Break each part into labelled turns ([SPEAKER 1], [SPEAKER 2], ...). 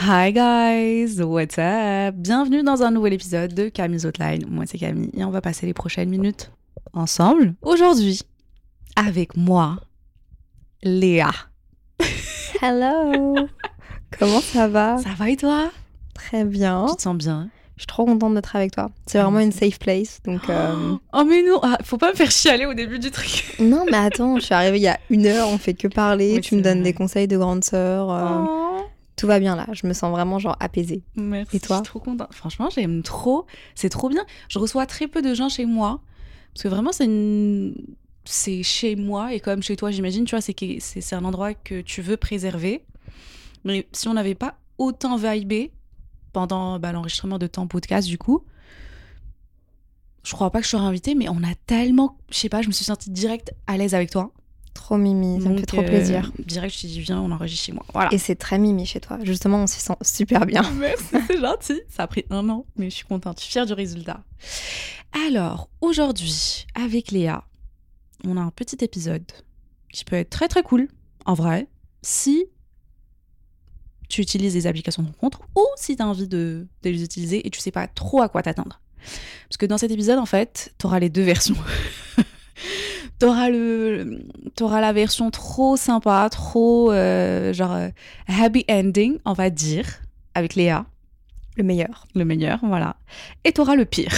[SPEAKER 1] Hi guys, what's up? Bienvenue dans un nouvel épisode de Camille's Outline. Moi c'est Camille et on va passer les prochaines minutes ensemble. Aujourd'hui, avec moi, Léa.
[SPEAKER 2] Hello Comment ça va?
[SPEAKER 1] Ça va et toi?
[SPEAKER 2] Très bien.
[SPEAKER 1] Tu te sens bien?
[SPEAKER 2] Je suis trop contente d'être avec toi. C'est vraiment une safe place. Donc, euh,
[SPEAKER 1] Oh mais non, ah, faut pas me faire chialer au début du truc.
[SPEAKER 2] Non, mais attends, je suis arrivée il y a une heure, on fait que parler.
[SPEAKER 1] Oui,
[SPEAKER 2] tu me donnes des conseils de grande sœur. euh,
[SPEAKER 1] Oh,
[SPEAKER 2] Tout va bien là. Je me sens vraiment genre apaisée.
[SPEAKER 1] merci.
[SPEAKER 2] Et toi
[SPEAKER 1] Je suis trop contente. Franchement, j'aime trop. C'est trop bien. Je reçois très peu de gens chez moi parce que vraiment c'est une c'est chez moi et comme chez toi, j'imagine, tu vois, c'est que- c'est un endroit que tu veux préserver. Mais si on n'avait pas autant vibé pendant bah, l'enregistrement de temps podcast, du coup, je crois pas que je serais invitée, mais on a tellement, je sais pas, je me suis sentie direct à l'aise avec toi.
[SPEAKER 2] Trop mimi, ça me fait trop
[SPEAKER 1] euh,
[SPEAKER 2] plaisir.
[SPEAKER 1] Direct, je t'ai dit, viens, on enregistre chez moi. Voilà.
[SPEAKER 2] Et c'est très mimi chez toi. Justement, on s'y sent super bien.
[SPEAKER 1] Merci, c'est gentil. Ça a pris un an, mais je suis contente, je suis fière du résultat. Alors, aujourd'hui, avec Léa, on a un petit épisode qui peut être très très cool, en vrai, si tu utilises des applications de rencontre ou si tu as envie de, de les utiliser et tu sais pas trop à quoi t'attendre. Parce que dans cet épisode, en fait, tu auras les deux versions. T'auras le, t'auras la version trop sympa, trop euh, genre euh, happy ending, on va dire, avec Léa,
[SPEAKER 2] Le meilleur.
[SPEAKER 1] le meilleur, voilà. Et t'auras le pire.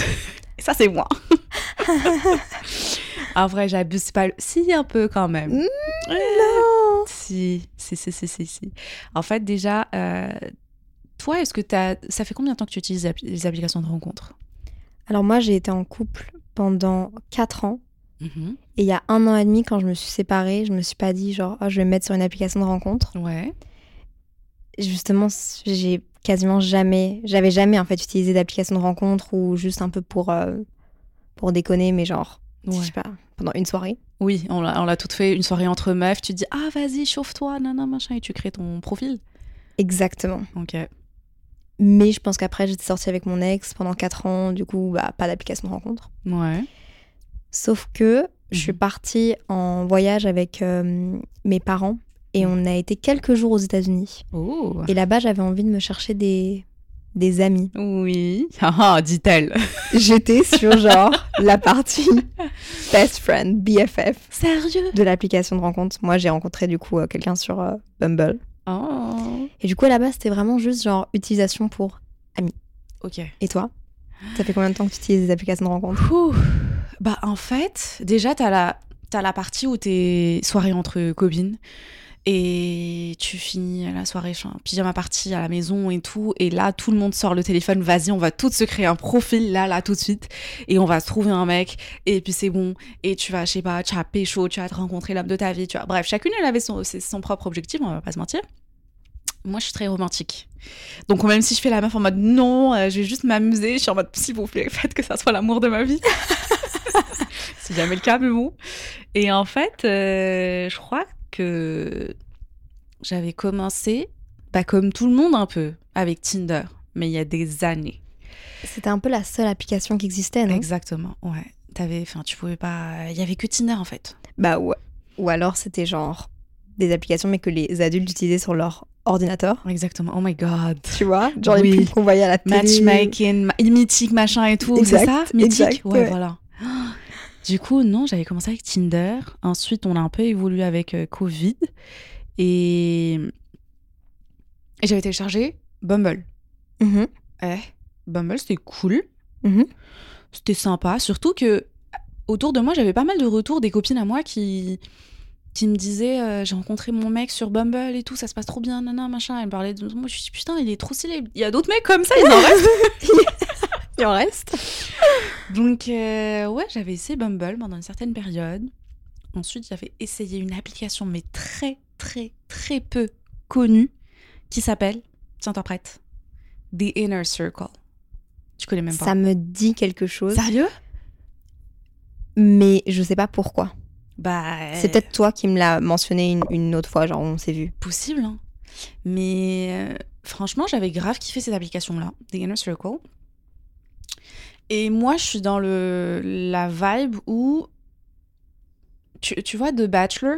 [SPEAKER 1] Et ça, c'est moi. en vrai, j'abuse pas. le- Si, un peu quand même.
[SPEAKER 2] Mm,
[SPEAKER 1] Euh,
[SPEAKER 2] Non
[SPEAKER 1] Si, si, si, si, si, si. En fait, déjà, euh, toi, est-ce que t'as... ça fait combien de temps que tu utilises les appli- les applications de rencontre
[SPEAKER 2] Alors moi, j'ai été en couple pendant 4 ans.
[SPEAKER 1] Mhm.
[SPEAKER 2] Et il y a un an et demi, quand je me suis séparée, je me suis pas dit genre, oh, je vais me mettre sur une application de rencontre.
[SPEAKER 1] Ouais.
[SPEAKER 2] justement, j'ai quasiment jamais, j'avais jamais en fait utilisé d'application de rencontre ou juste un peu pour euh, pour déconner, mais genre, je sais pas, pendant une soirée.
[SPEAKER 1] Oui, on l'a, toutes fait une soirée entre meufs. Tu te dis, ah, vas-y, chauffe-toi, nana, machin, et tu crées ton profil.
[SPEAKER 2] Exactement.
[SPEAKER 1] Ok.
[SPEAKER 2] Mais je pense qu'après, j'étais sortie avec mon ex pendant 4 ans, du coup, bah, pas d'application de rencontre.
[SPEAKER 1] Ouais.
[SPEAKER 2] Sauf que je suis
[SPEAKER 1] Mhm.
[SPEAKER 2] partie en voyage avec euh, mes parents et
[SPEAKER 1] Mhm.
[SPEAKER 2] on a été quelques jours aux États-Unis.
[SPEAKER 1] Oh.
[SPEAKER 2] Et là-bas, j'avais envie de me chercher des, des amis.
[SPEAKER 1] Oui. Ah, dit-elle.
[SPEAKER 2] J'étais sur genre la partie best friend, BFF.
[SPEAKER 1] Sérieux?
[SPEAKER 2] De l'application de rencontre. Moi, j'ai rencontré du coup euh, quelqu'un sur euh, Bumble.
[SPEAKER 1] Oh.
[SPEAKER 2] Et du coup, là-bas, c'était vraiment juste genre utilisation pour.
[SPEAKER 1] Ok.
[SPEAKER 2] Et toi? Ça fait combien de temps que tu utilises des applications de rencontre?
[SPEAKER 1] Ouh. Bah, en fait, déjà, t'as la, t'as la partie où t'es soirée entre copines et tu finis la soirée pyjama party à la maison et tout. Et là, tout le monde sort le téléphone. Vas-y, on va toutes se créer un profil là, là, tout de suite. Et on va se trouver un mec. Et puis c'est bon. Et tu vas, je sais pas, tu as pécho, tu vas te rencontrer l'homme de ta vie. Bref, chacune, elle avait son, son propre objectif, on va pas se mentir. Moi, je suis très romantique. Donc, même si je fais la meuf en mode non, euh, je vais juste m'amuser, je suis en mode s'il vous plaît, faites que ça soit l'amour de ma vie. C'est jamais le cas, mais bon. Et en fait, euh, je crois que j'avais commencé, bah, comme tout le monde un peu, avec Tinder, mais il y a des années.
[SPEAKER 2] C'était un peu la seule application qui existait, non?
[SPEAKER 1] Exactement, ouais. T'avais, enfin, tu pouvais pas. Il y avait que Tinder en fait.
[SPEAKER 2] Bah ouais. Ou alors, c'était genre des applications, mais que les adultes utilisaient sur leur ordinateur.
[SPEAKER 1] Exactement. Oh my god.
[SPEAKER 2] Tu vois? Genre
[SPEAKER 1] Oui.
[SPEAKER 2] les pubs qu'on voyait à la télé.
[SPEAKER 1] Matchmaking, ma- mythique, machin et tout, c'est ça? Mythique?
[SPEAKER 2] exact,
[SPEAKER 1] Ouais,
[SPEAKER 2] ouais.
[SPEAKER 1] voilà. Du coup, non, j'avais commencé avec Tinder. Ensuite, on a un peu évolué avec euh, Covid. Et, et j'avais téléchargé Bumble.
[SPEAKER 2] Mhm,
[SPEAKER 1] Eh, Bumble, c'était cool.
[SPEAKER 2] mhm.
[SPEAKER 1] C'était sympa. Surtout que autour de moi, j'avais pas mal de retours des copines à moi qui, qui me disaient euh, J'ai rencontré mon mec sur Bumble et tout, ça se passe trop bien, nana, machin. Elle me parlait de moi. Je me suis dit Putain, il est trop stylé. Il y a d'autres mecs comme ça, ils en restent.
[SPEAKER 2] Il en reste
[SPEAKER 1] Donc, euh, ouais, j'avais essayé Bumble pendant une certaine période. Ensuite, j'avais essayé une application, mais très, très, très peu connue, qui s'appelle, tiens-toi prête, The Inner Circle. Tu connais même pas.
[SPEAKER 2] Ça me dit quelque chose,
[SPEAKER 1] Sérieux?
[SPEAKER 2] Mais je sais pas pourquoi.
[SPEAKER 1] Bah.
[SPEAKER 2] C'est peut-être toi qui me l'as mentionné une, une autre fois, genre on s'est vu.
[SPEAKER 1] possible. hein. Mais euh, franchement, j'avais grave kiffé cette application-là, The Inner Circle. Et moi, je suis dans le, la vibe où. Tu, tu vois, The Bachelor,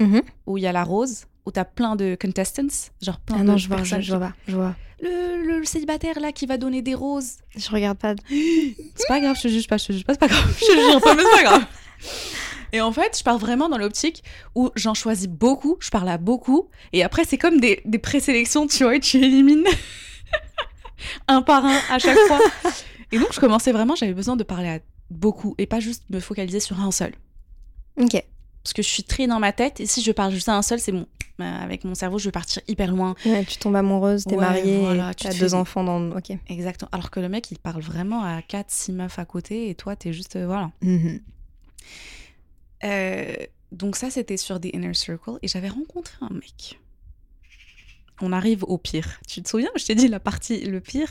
[SPEAKER 2] Mhm.
[SPEAKER 1] où il y a la rose, où t'as plein de contestants, genre plein
[SPEAKER 2] Ah
[SPEAKER 1] de
[SPEAKER 2] non, je vois,
[SPEAKER 1] personnes.
[SPEAKER 2] je vois je vois.
[SPEAKER 1] Le, le- le célibataire là qui va donner des roses.
[SPEAKER 2] Je regarde pas.
[SPEAKER 1] C'est pas grave, je te juge pas, je te juge pas, c'est pas grave. Je te juge pas, mais c'est pas grave. Et en fait, je pars vraiment dans l'optique où j'en choisis beaucoup, je parle à beaucoup, et après, c'est comme des, des présélections, tu vois, et tu élimines un par un à chaque fois. Et donc, je commençais vraiment, j'avais besoin de parler à beaucoup, et pas juste me focaliser sur un seul.
[SPEAKER 2] Ok.
[SPEAKER 1] Parce que je suis très dans ma tête, et si je parle juste à un seul, c'est bon. Euh, Avec mon cerveau, je vais partir hyper loin.
[SPEAKER 2] Ouais, tu tombes amoureuse, t'es
[SPEAKER 1] Ouais,
[SPEAKER 2] mariée,
[SPEAKER 1] voilà, tu
[SPEAKER 2] t'as
[SPEAKER 1] te
[SPEAKER 2] deux
[SPEAKER 1] fais-
[SPEAKER 2] enfants dans. Ok.
[SPEAKER 1] Exactement. Alors que le mec, il parle vraiment à 4-6 meufs à côté, et toi, t'es juste. euh, voilà. Euh, donc ça, c'était sur The Inner Circle et j'avais rencontré un mec. On arrive au pire. Tu te souviens Je t'ai dit la partie, le pire?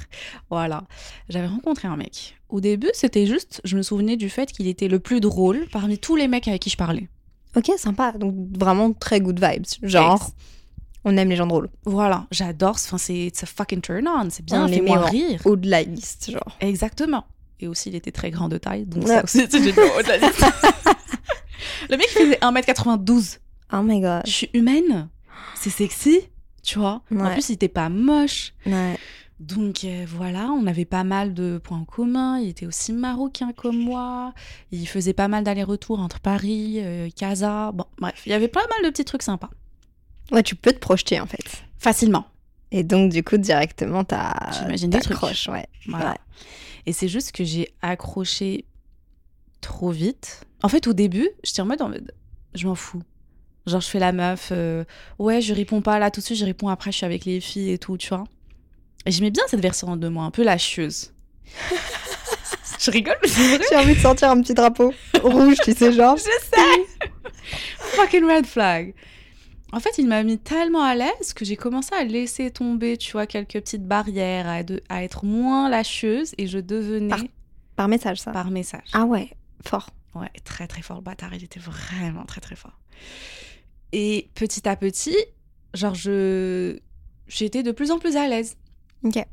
[SPEAKER 1] Voilà. J'avais rencontré un mec. Au début, c'était juste, je me souvenais du fait qu'il était le plus drôle parmi tous les mecs avec qui je parlais.
[SPEAKER 2] Ok, sympa. Donc vraiment très good vibes. Genre,
[SPEAKER 1] Ex-
[SPEAKER 2] on aime les gens drôles.
[SPEAKER 1] Voilà, j'adore. Enfin, c'est a fucking turn on. C'est bien, fais-moi rire.
[SPEAKER 2] Au de la liste, genre.
[SPEAKER 1] Exactement. Et aussi, il était très grand de taille. Donc
[SPEAKER 2] Ouais.
[SPEAKER 1] ça aussi, dit oh, de la liste. Le mec faisait 1m92.
[SPEAKER 2] Oh my god.
[SPEAKER 1] Je suis humaine. C'est sexy, tu vois. En plus, il était pas moche.
[SPEAKER 2] Ouais.
[SPEAKER 1] Donc euh, voilà, on avait pas mal de points en commun. Il était aussi marocain comme moi. Il faisait pas mal d'allers-retours entre Paris, euh, Casa. Bon, bref, il y avait pas mal de petits trucs sympas.
[SPEAKER 2] Ouais, tu peux te projeter en fait.
[SPEAKER 1] Facilement.
[SPEAKER 2] Et donc, du coup, directement, t'accroches, ouais.
[SPEAKER 1] Voilà.
[SPEAKER 2] Ouais.
[SPEAKER 1] Et c'est juste que j'ai accroché trop vite. En fait, au début, j'étais en mode, en mode, je m'en fous. Genre, je fais la meuf, euh, ouais, je réponds pas là tout de suite, je réponds après, je suis avec les filles et tout, tu vois. Et j'aimais bien cette version de moi, un peu lâcheuse. je rigole, mais c'est vrai.
[SPEAKER 2] J'ai envie de sortir un petit drapeau rouge, tu sais, genre.
[SPEAKER 1] Je sais. Fucking red flag. En fait, il m'a mis tellement à l'aise que j'ai commencé à laisser tomber, tu vois, quelques petites barrières, à, de- à être moins lâcheuse et je devenais
[SPEAKER 2] Par- Par message, ça.
[SPEAKER 1] par message.
[SPEAKER 2] Ah ouais, fort.
[SPEAKER 1] Ouais, très très fort le bâtard, il était vraiment très très fort. Et petit à petit, genre je j'étais de plus en plus à l'aise.
[SPEAKER 2] Ok.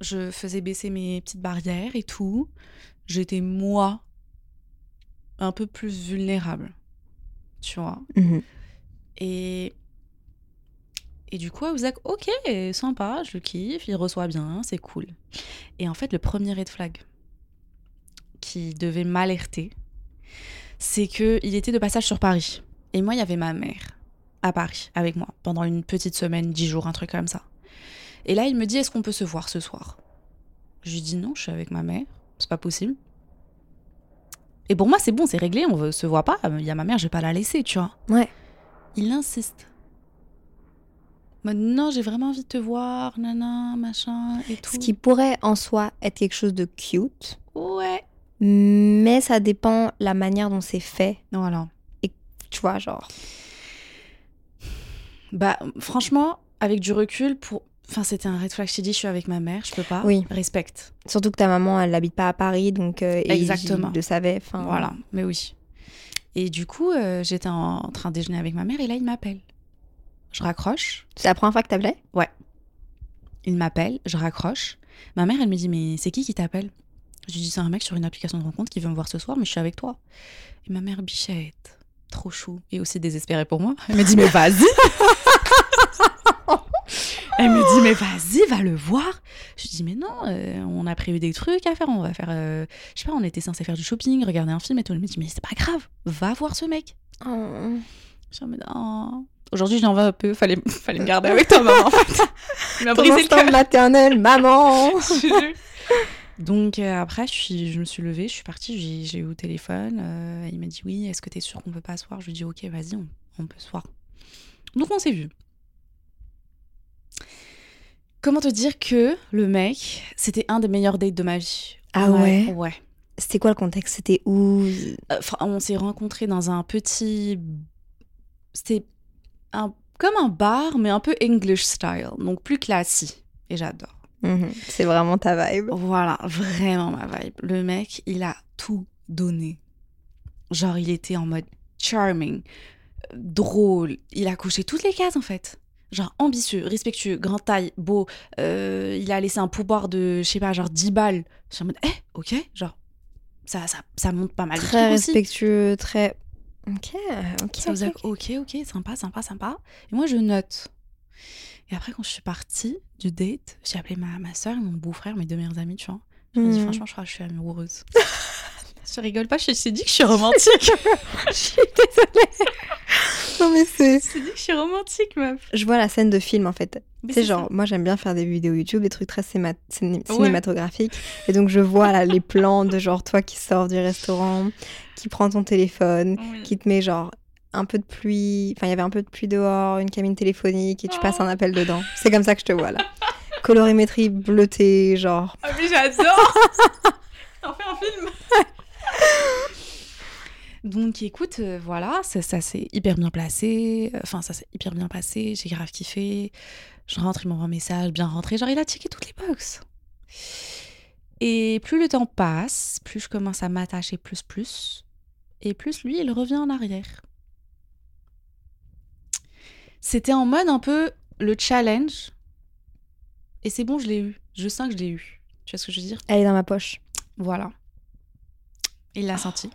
[SPEAKER 1] Je faisais baisser mes petites barrières et tout. J'étais moi un peu plus vulnérable. Tu vois.
[SPEAKER 2] Mhm.
[SPEAKER 1] Et et du coup, êtes OK, sympa, je le kiffe, il reçoit bien, c'est cool. Et en fait, le premier red flag qui devait m'alerter, c'est que il était de passage sur Paris. Et moi, il y avait ma mère à Paris avec moi pendant une petite semaine, dix jours, un truc comme ça. Et là, il me dit Est-ce qu'on peut se voir ce soir? Je lui dis Non, je suis avec ma mère, c'est pas possible. Et pour moi, c'est bon, c'est réglé, on ne se voit pas. Il y a ma mère, je vais pas la laisser, tu vois.
[SPEAKER 2] Ouais.
[SPEAKER 1] Il insiste. Non, j'ai vraiment envie de te voir, nana, machin et tout.
[SPEAKER 2] Ce qui pourrait en soi être quelque chose de cute,
[SPEAKER 1] Ouais.
[SPEAKER 2] mais ça dépend la manière dont c'est fait.
[SPEAKER 1] Voilà.
[SPEAKER 2] Tu vois, genre.
[SPEAKER 1] Bah, franchement, avec du recul, pour. Enfin, c'était un red flag. Je t'ai dit, je suis avec ma mère, je peux pas.
[SPEAKER 2] Oui.
[SPEAKER 1] Respecte.
[SPEAKER 2] Surtout que ta maman, elle n'habite pas à Paris, donc. euh, et
[SPEAKER 1] Exactement.
[SPEAKER 2] Il le savait. Enfin,
[SPEAKER 1] Voilà, mais oui. Et du coup, euh, j'étais en, en train de déjeuner avec ma mère et là, il m'appelle. Je raccroche.
[SPEAKER 2] C'est la première fois que t'appelais?
[SPEAKER 1] Il m'appelle, je raccroche. Ma mère, elle me dit Mais c'est qui qui t'appelle? Je lui dis C'est un mec sur une application de rencontre qui veut me voir ce soir, mais je suis avec toi. Et ma mère, bichette, trop chou et aussi désespérée pour moi. Elle me dit Mais vas-y Elle me dit Mais vas-y, va le voir. Je lui dis Mais non, euh, on a prévu des trucs à faire. On va faire. euh, je sais pas, on était censé faire du shopping, regarder un film et tout. Elle me dit Mais c'est pas grave, va voir ce mec.
[SPEAKER 2] Oh.
[SPEAKER 1] Je mode, Oh. Aujourd'hui, j'en veux un peu. Fallait, fallait me garder avec toi, maman, en fait. Il m'a brisé le cœur.
[SPEAKER 2] maternel, maman
[SPEAKER 1] Je. Donc euh, après, je, suis, je me suis levée, je suis partie, j'ai eu au téléphone. euh, il m'a dit oui, est-ce que t'es sûre qu'on peut pas se voir? Je lui ai dit ok, vas-y, on, on peut se voir. Donc on s'est vu. Comment te dire que le mec, c'était un des meilleurs dates de ma vie?
[SPEAKER 2] Ah ouais?
[SPEAKER 1] Ouais.
[SPEAKER 2] C'était quoi le contexte? C'était où?
[SPEAKER 1] Euh, Enfin, on s'est rencontrés dans un petit. C'était un... comme un bar, mais un peu English style, donc plus classique. Et j'adore.
[SPEAKER 2] Mhm. C'est vraiment ta vibe.
[SPEAKER 1] Voilà, vraiment ma vibe. Le mec, il a tout donné. Genre, il était en mode charming, drôle. Il a couché toutes les cases, en fait. Genre, ambitieux, respectueux, grand taille, beau. Euh, il a laissé un pouvoir de, je sais pas, genre 10 balles. Je suis en mode, eh, ok, genre, ça, ça, ça monte pas mal.
[SPEAKER 2] Très
[SPEAKER 1] aussi.
[SPEAKER 2] respectueux, très. Ok, ok.
[SPEAKER 1] Ça
[SPEAKER 2] ok,
[SPEAKER 1] ok, sympa, sympa, sympa. Et moi, je note. Et après, quand je suis partie du date, j'ai appelé ma, ma soeur et mon beau-frère, mes deux meilleurs amis, tu vois. Je me dis,
[SPEAKER 2] Mhm.
[SPEAKER 1] franchement, je crois que je suis amoureuse. je rigole pas, je suis dit que je suis romantique.
[SPEAKER 2] Je suis désolée. non, mais c'est.
[SPEAKER 1] je suis dit que je suis romantique, meuf.
[SPEAKER 2] Je vois la scène de film en fait.
[SPEAKER 1] C'est
[SPEAKER 2] genre,
[SPEAKER 1] ça.
[SPEAKER 2] moi j'aime bien faire des vidéos YouTube, des trucs très cinéma- ciné-
[SPEAKER 1] Ouais.
[SPEAKER 2] cinématographiques. Et donc je vois là les plans de genre toi qui sors du restaurant, qui prend ton téléphone,
[SPEAKER 1] Oui.
[SPEAKER 2] qui te met genre un peu de pluie. Enfin, il y avait un peu de pluie dehors, une cabine téléphonique et tu passes un appel dedans. C'est comme ça que je te vois là. Colorimétrie bleutée, genre.
[SPEAKER 1] Ah, mais j'adore On fait un film Donc écoute, euh, voilà, ça, ça s'est hyper bien placé. euh, Enfin, ça s'est hyper bien passé. J'ai grave kiffé. Je rentre, il m'envoie un message, bien rentré. Genre, il a checké toutes les boxes. Et plus le temps passe, plus je commence à m'attacher plus plus. Et plus lui, il revient en arrière. C'était en mode un peu le challenge. Et c'est bon, je l'ai eu. Je sens que je l'ai eu. Tu vois ce que je veux dire?
[SPEAKER 2] Elle est dans ma poche.
[SPEAKER 1] Voilà. Il l'a senti.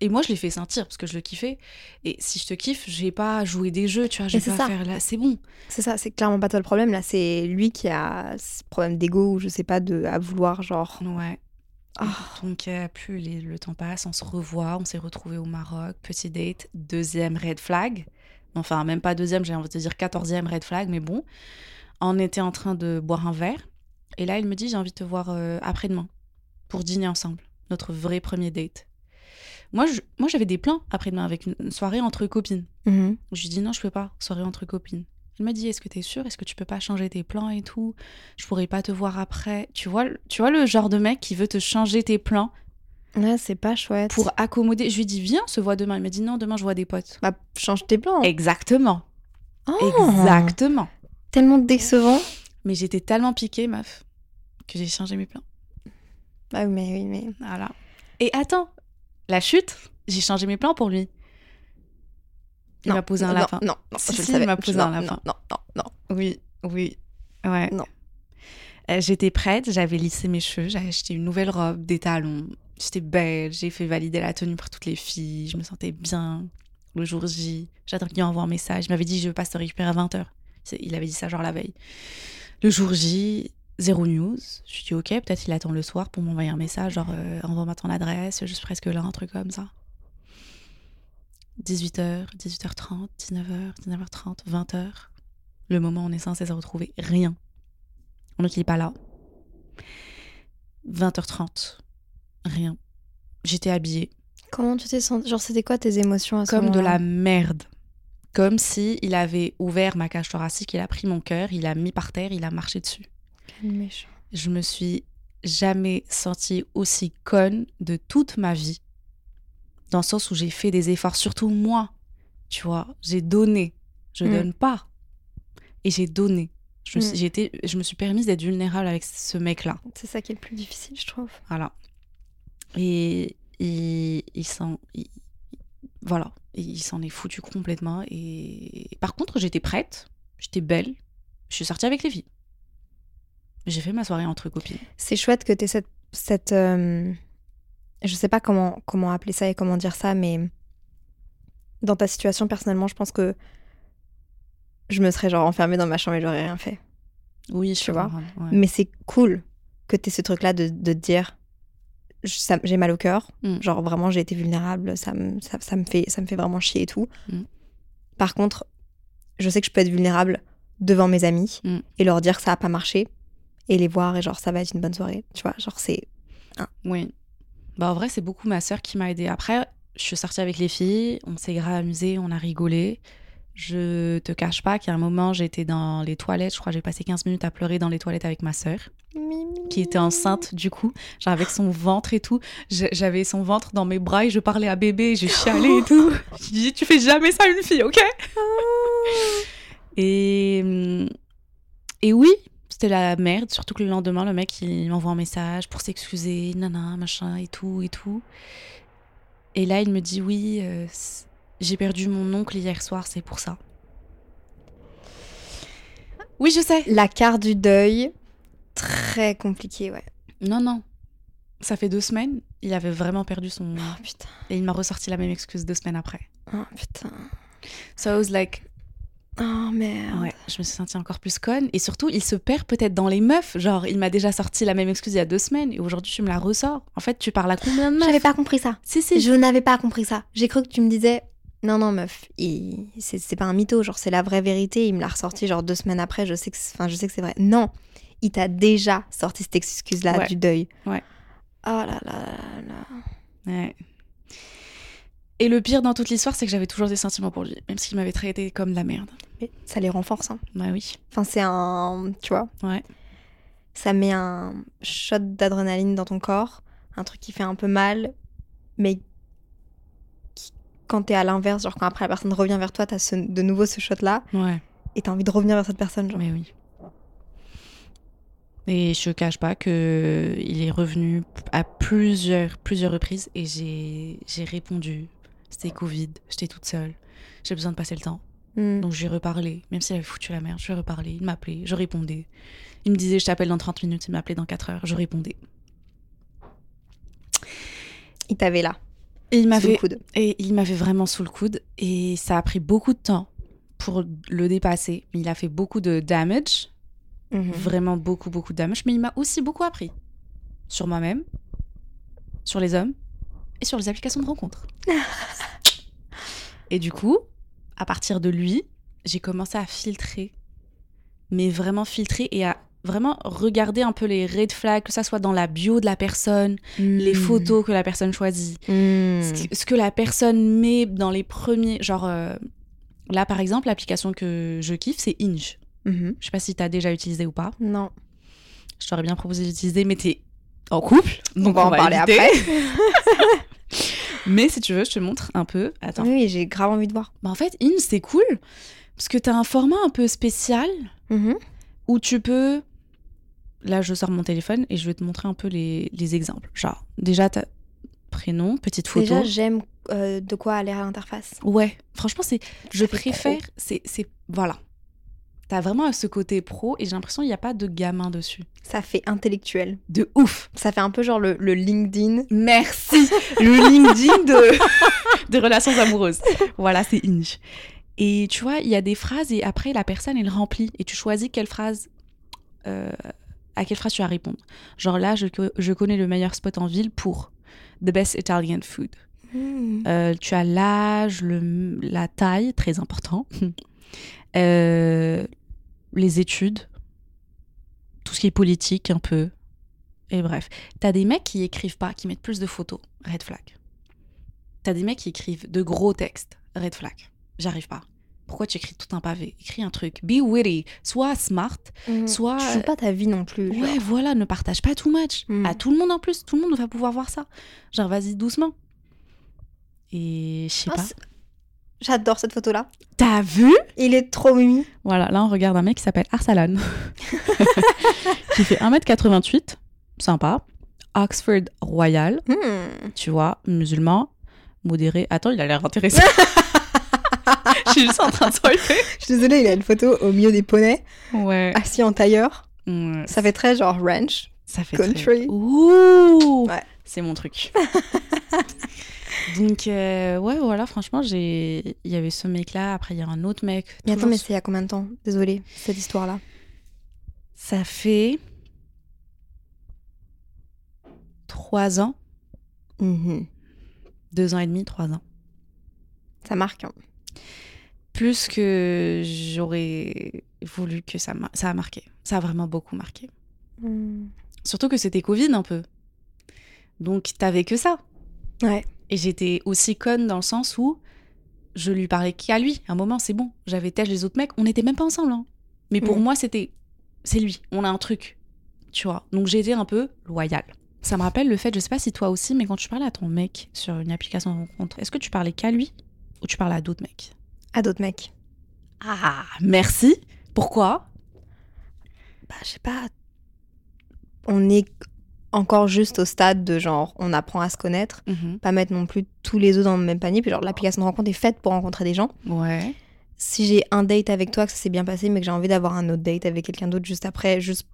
[SPEAKER 1] Et moi, je l'ai fait sentir parce que je le kiffais. Et si je te kiffe, je vais pas jouer des jeux, tu vois.
[SPEAKER 2] C'est
[SPEAKER 1] pas
[SPEAKER 2] ça.
[SPEAKER 1] faire là. C'est bon.
[SPEAKER 2] C'est ça, c'est clairement pas toi le problème. Là, c'est lui qui a ce problème d'ego ou je sais pas, de, à vouloir genre.
[SPEAKER 1] Ouais.
[SPEAKER 2] Ah.
[SPEAKER 1] Donc, euh, plus les- le temps passe, on se revoit, on s'est retrouvés au Maroc, petit date, deuxième red flag. Enfin, même pas deuxième, j'ai envie de dire quatorzième red flag, mais bon. On était en train de boire un verre. Et là, il me dit J'ai envie de te voir euh, après-demain pour dîner ensemble. Notre vrai premier date. Moi, je- moi j'avais des plans après-demain avec une soirée entre copines.
[SPEAKER 2] Mhm.
[SPEAKER 1] Je lui dis non, je peux pas, soirée entre copines. Elle m'a dit est-ce que t'es sûre? Est-ce que tu peux pas changer tes plans et tout? Je pourrais pas te voir après. Tu vois, tu vois le genre de mec qui veut te changer tes plans
[SPEAKER 2] Ouais, c'est pas chouette.
[SPEAKER 1] pour accommoder. Je lui dis viens, on se voit demain. Il m'a dit non, demain je vois des potes.
[SPEAKER 2] Bah, change tes plans.
[SPEAKER 1] Exactement.
[SPEAKER 2] Oh,
[SPEAKER 1] Exactement.
[SPEAKER 2] Tellement décevant.
[SPEAKER 1] Mais j'étais tellement piquée, meuf, que j'ai changé mes plans.
[SPEAKER 2] Ah oui, mais oui, mais.
[SPEAKER 1] Voilà. Et attends, la chute, j'ai changé mes plans pour lui. Il
[SPEAKER 2] Non,
[SPEAKER 1] m'a posé un
[SPEAKER 2] non,
[SPEAKER 1] lapin.
[SPEAKER 2] Non, non,
[SPEAKER 1] Si,
[SPEAKER 2] je le
[SPEAKER 1] il m'a posé
[SPEAKER 2] non,
[SPEAKER 1] un lapin.
[SPEAKER 2] Non, non, non, non.
[SPEAKER 1] Oui, oui. Ouais.
[SPEAKER 2] Non.
[SPEAKER 1] Euh, J'étais prête, j'avais lissé mes cheveux, j'avais acheté une nouvelle robe, des talons. J'étais belle, j'ai fait valider la tenue par toutes les filles, je me sentais bien. Le jour J, j'attends qu'il envoie un message. Il m'avait dit je passe te récupérer à 20h. Il avait dit ça genre la veille. Le jour J, zéro news. Je lui dis ok, peut-être il attend le soir pour m'envoyer un message, genre euh, envoie-moi ton adresse, je suis presque là, un truc comme ça. 18h, 18h30, 19h, 19h30, 20h. Le moment où on est censé se retrouver, rien. Donc il est pas là. 20h30, rien. J'étais habillée
[SPEAKER 2] Comment tu t'es sentie? Genre, c'était quoi tes émotions à ce
[SPEAKER 1] comme de la merde. Comme si il avait ouvert ma cage thoracique, il a pris mon cœur, il a mis par terre, il a marché dessus.
[SPEAKER 2] Quel méchant.
[SPEAKER 1] Je me suis jamais sentie aussi conne de toute ma vie. Dans le sens où j'ai fait des efforts, surtout moi. Tu vois, j'ai donné. Je
[SPEAKER 2] Mm.
[SPEAKER 1] donne pas. Et j'ai donné. Je
[SPEAKER 2] Mm.
[SPEAKER 1] j'ai été- je me suis permise d'être vulnérable avec ce mec-là.
[SPEAKER 2] C'est ça qui est le plus difficile, je trouve.
[SPEAKER 1] Voilà. Et il, il s'en. il- voilà. Il s'en est foutu complètement. Et par contre, j'étais prête. J'étais belle. Je suis sortie avec les filles. J'ai fait ma soirée entre copines.
[SPEAKER 2] C'est chouette que tu aies cette. cette euh, Je sais pas comment, comment appeler ça et comment dire ça, mais dans ta situation, personnellement, je pense que je me serais genre enfermée dans ma chambre et j'aurais rien fait.
[SPEAKER 1] Oui, je
[SPEAKER 2] Tu vois?
[SPEAKER 1] comprends, ouais.
[SPEAKER 2] Mais c'est cool que tu aies ce truc-là de, de te dire j'ai mal au cœur,
[SPEAKER 1] Mm.
[SPEAKER 2] genre vraiment j'ai été vulnérable, ça me, ça, ça me fait, ça me fait vraiment chier et tout.
[SPEAKER 1] Mm.
[SPEAKER 2] Par contre, je sais que je peux être vulnérable devant mes amis
[SPEAKER 1] Mm.
[SPEAKER 2] et leur dire que ça a pas marché et les voir et genre ça va être une bonne soirée, tu vois, genre c'est
[SPEAKER 1] Oui. Bah, en vrai, c'est beaucoup ma sœur qui m'a aidée. Après, je suis sortie avec les filles, on s'est grave amusé, on a rigolé. Je te cache pas qu'à un moment, j'étais dans les toilettes. Je crois que j'ai passé 15 minutes à pleurer dans les toilettes avec ma sœur, qui était enceinte du coup. Genre avec son ventre et tout. J'avais son ventre dans mes bras et je parlais à bébé. Je chialais et tout. Je dis, tu fais jamais ça à une fille, ok? Et, hum, et oui, c'était la merde. Surtout que le lendemain, le mec, il m'envoie un message pour s'excuser, nana, machin et tout et tout. Et là, il me dit, oui, euh, j'ai perdu mon oncle hier soir, c'est pour ça. Oui, je sais.
[SPEAKER 2] La carte du deuil, très compliqué, ouais.
[SPEAKER 1] Non, non. Ça fait deux semaines, il avait vraiment perdu son...
[SPEAKER 2] Oh putain,
[SPEAKER 1] Et il m'a ressorti la même excuse deux semaines après.
[SPEAKER 2] oh putain.
[SPEAKER 1] So I was like,
[SPEAKER 2] Oh merde.
[SPEAKER 1] ouais, je me suis sentie encore plus conne. Et surtout, il se perd peut-être dans les meufs. Genre, il m'a déjà sorti la même excuse il y a deux semaines et aujourd'hui, tu me la ressors. En fait, tu parles à combien de meufs
[SPEAKER 2] J'avais pas compris ça.
[SPEAKER 1] Si, si.
[SPEAKER 2] Je n'avais pas compris ça. J'ai cru que tu me disais non non meuf, il- c'est pas un mytho, genre c'est la vraie vérité. Il me l'a ressorti genre deux semaines après. Je sais que, c'est- enfin je sais que c'est vrai. Non, il t'a déjà sorti cette excuse là
[SPEAKER 1] Ouais.
[SPEAKER 2] du deuil.
[SPEAKER 1] Ouais.
[SPEAKER 2] Oh là là là là.
[SPEAKER 1] Ouais. Et le pire dans toute l'histoire, c'est que j'avais toujours des sentiments pour lui, même s'il m'avait traité comme de la merde.
[SPEAKER 2] Mais ça les renforce. Hein.
[SPEAKER 1] Bah oui.
[SPEAKER 2] Enfin c'est un, tu vois.
[SPEAKER 1] Ouais.
[SPEAKER 2] Ça met un shot d'adrénaline dans ton corps, un truc qui fait un peu mal, mais quand t'es à l'inverse, genre quand après la personne revient vers toi, t'as ce- de nouveau ce shot là
[SPEAKER 1] Ouais.
[SPEAKER 2] et t'as envie de revenir vers cette personne. Genre.
[SPEAKER 1] Mais oui. Et je cache pas que il est revenu à plusieurs, plusieurs reprises et j'ai, j'ai répondu. C'était Covid, j'étais toute seule, j'ai besoin de passer le temps.
[SPEAKER 2] Hmm.
[SPEAKER 1] Donc je lui ai reparlé, même s'il avait foutu la merde, je reparlé, il m'appelait, je répondais. Il me disait je t'appelle dans 30 minutes, il m'appelait dans 4 heures, je répondais.
[SPEAKER 2] Il t'avait là,
[SPEAKER 1] Et il m'avait et il m'avait vraiment sous le coude et ça a pris beaucoup de temps pour le dépasser. Il a fait beaucoup de damage,
[SPEAKER 2] Mhm.
[SPEAKER 1] vraiment beaucoup beaucoup de damage, mais il m'a aussi beaucoup appris sur moi-même, sur les hommes et sur les applications de rencontres. et du coup, à partir de lui, j'ai commencé à filtrer, mais vraiment filtrer et à vraiment regarder un peu les red flags, que ça soit dans la bio de la personne, les
[SPEAKER 2] Hmm.
[SPEAKER 1] photos que la personne choisit,
[SPEAKER 2] Hmm.
[SPEAKER 1] ce que- ce que la personne met dans les premiers. Genre, euh, là par exemple, l'application que je kiffe, c'est Inge.
[SPEAKER 2] Mhm.
[SPEAKER 1] Je sais pas si t'as déjà utilisé ou pas.
[SPEAKER 2] Non.
[SPEAKER 1] Je t'aurais bien proposé d'utiliser, mais t'es en couple. Donc
[SPEAKER 2] va en parler
[SPEAKER 1] éviter.
[SPEAKER 2] après.
[SPEAKER 1] mais si tu veux, je te montre un peu. Attends.
[SPEAKER 2] Oui, j'ai grave envie de voir.
[SPEAKER 1] Bah, en fait, Inge, c'est cool parce que t'as un format un peu spécial
[SPEAKER 2] Mhm.
[SPEAKER 1] où tu peux. Là, je sors mon téléphone et je vais te montrer un peu les, les exemples. Genre, déjà, prénom, petite photo.
[SPEAKER 2] Déjà, j'aime euh, de quoi a l'air l'interface.
[SPEAKER 1] Ouais, franchement, c'est. Je préfère. C'est. c'est- Voilà. T'as vraiment ce côté pro et j'ai l'impression qu'il n'y a pas de gamin dessus.
[SPEAKER 2] Ça fait intellectuel.
[SPEAKER 1] De ouf.
[SPEAKER 2] Ça fait un peu genre le, le LinkedIn.
[SPEAKER 1] Merci. Le LinkedIn de, de relations amoureuses. Voilà, c'est Inge. Et tu vois, il y a des phrases et après, la personne, elle remplit. Et tu choisis quelle phrase. euh, à quelle phrase tu vas répondre? Genre là, je, je connais le meilleur spot en ville pour The Best Italian Food.
[SPEAKER 2] Hmm.
[SPEAKER 1] Euh, tu as l'âge, la taille, très important. Euh, les études, tout ce qui est politique un peu. Et bref, t'as des mecs qui écrivent pas, qui mettent plus de photos, red flag. T'as des mecs qui écrivent de gros textes, red flag. J'arrive pas. Pourquoi tu écris tout un pavé? Écris un truc. Be witty. Sois smart.
[SPEAKER 2] Hmm.
[SPEAKER 1] Soit-
[SPEAKER 2] Tu joues pas ta vie non plus. genre.
[SPEAKER 1] Ouais, voilà, ne partage pas too much.
[SPEAKER 2] Mm.
[SPEAKER 1] À tout le monde en plus. Tout le monde va pouvoir voir ça. Genre, vas-y doucement. Et je sais
[SPEAKER 2] Ah,
[SPEAKER 1] pas.
[SPEAKER 2] J'adore cette photo-là.
[SPEAKER 1] T'as vu?
[SPEAKER 2] Il est trop mimi.
[SPEAKER 1] Voilà, là on regarde un mec qui s'appelle Arsalan, qui fait 1m88, sympa, Oxford Royal,
[SPEAKER 2] Hmm.
[SPEAKER 1] tu vois, musulman, modéré. Attends, il a l'air intéressant. Je suis juste en train de swiper.
[SPEAKER 2] Je suis désolée, il a une photo au milieu des poneys,
[SPEAKER 1] Ouais.
[SPEAKER 2] assis en tailleur.
[SPEAKER 1] Ouais,
[SPEAKER 2] Ça fait très genre ranch.
[SPEAKER 1] ça fait
[SPEAKER 2] country.
[SPEAKER 1] très- Ouh
[SPEAKER 2] Ouais.
[SPEAKER 1] C'est mon truc. Donc, euh, ouais, voilà, franchement, j'ai... il y avait ce mec-là, après il y a un autre mec.
[SPEAKER 2] Mais attends, mais c'est il y a combien de temps? Désolée, cette histoire-là.
[SPEAKER 1] Ça fait trois ans,
[SPEAKER 2] Mhm.
[SPEAKER 1] deux ans et demi, trois ans.
[SPEAKER 2] Ça marque. hein.
[SPEAKER 1] Plus que j'aurais voulu que ça, ça a marqué. Ça a vraiment beaucoup marqué.
[SPEAKER 2] Hmm.
[SPEAKER 1] Surtout que c'était Covid un peu. Donc t'avais que ça.
[SPEAKER 2] Ouais.
[SPEAKER 1] Et j'étais aussi conne dans le sens où je lui parlais qu'à lui. À un moment, c'est bon. J'avais têche les autres mecs. On n'était même pas ensemble. hein. Mais pour
[SPEAKER 2] Mm.
[SPEAKER 1] moi, c'était. C'est lui. On a un truc. Tu vois. Donc été un peu loyale. Ça me rappelle le fait, je sais pas si toi aussi, mais quand tu parlais à ton mec sur une application de rencontre, est-ce que tu parlais qu'à lui? Ou tu parlais à d'autres mecs?
[SPEAKER 2] À d'autres mecs.
[SPEAKER 1] Ah, merci. Pourquoi?
[SPEAKER 2] Bah, je sais pas. On est encore juste au stade de genre, on apprend à se connaître. Pas mettre non plus tous les œufs dans le même panier. Puis genre, l'application de rencontre est faite pour rencontrer des gens.
[SPEAKER 1] Ouais.
[SPEAKER 2] Si j'ai un date avec toi, que ça s'est bien passé, mais que j'ai envie d'avoir un autre date avec quelqu'un d'autre juste après, juste.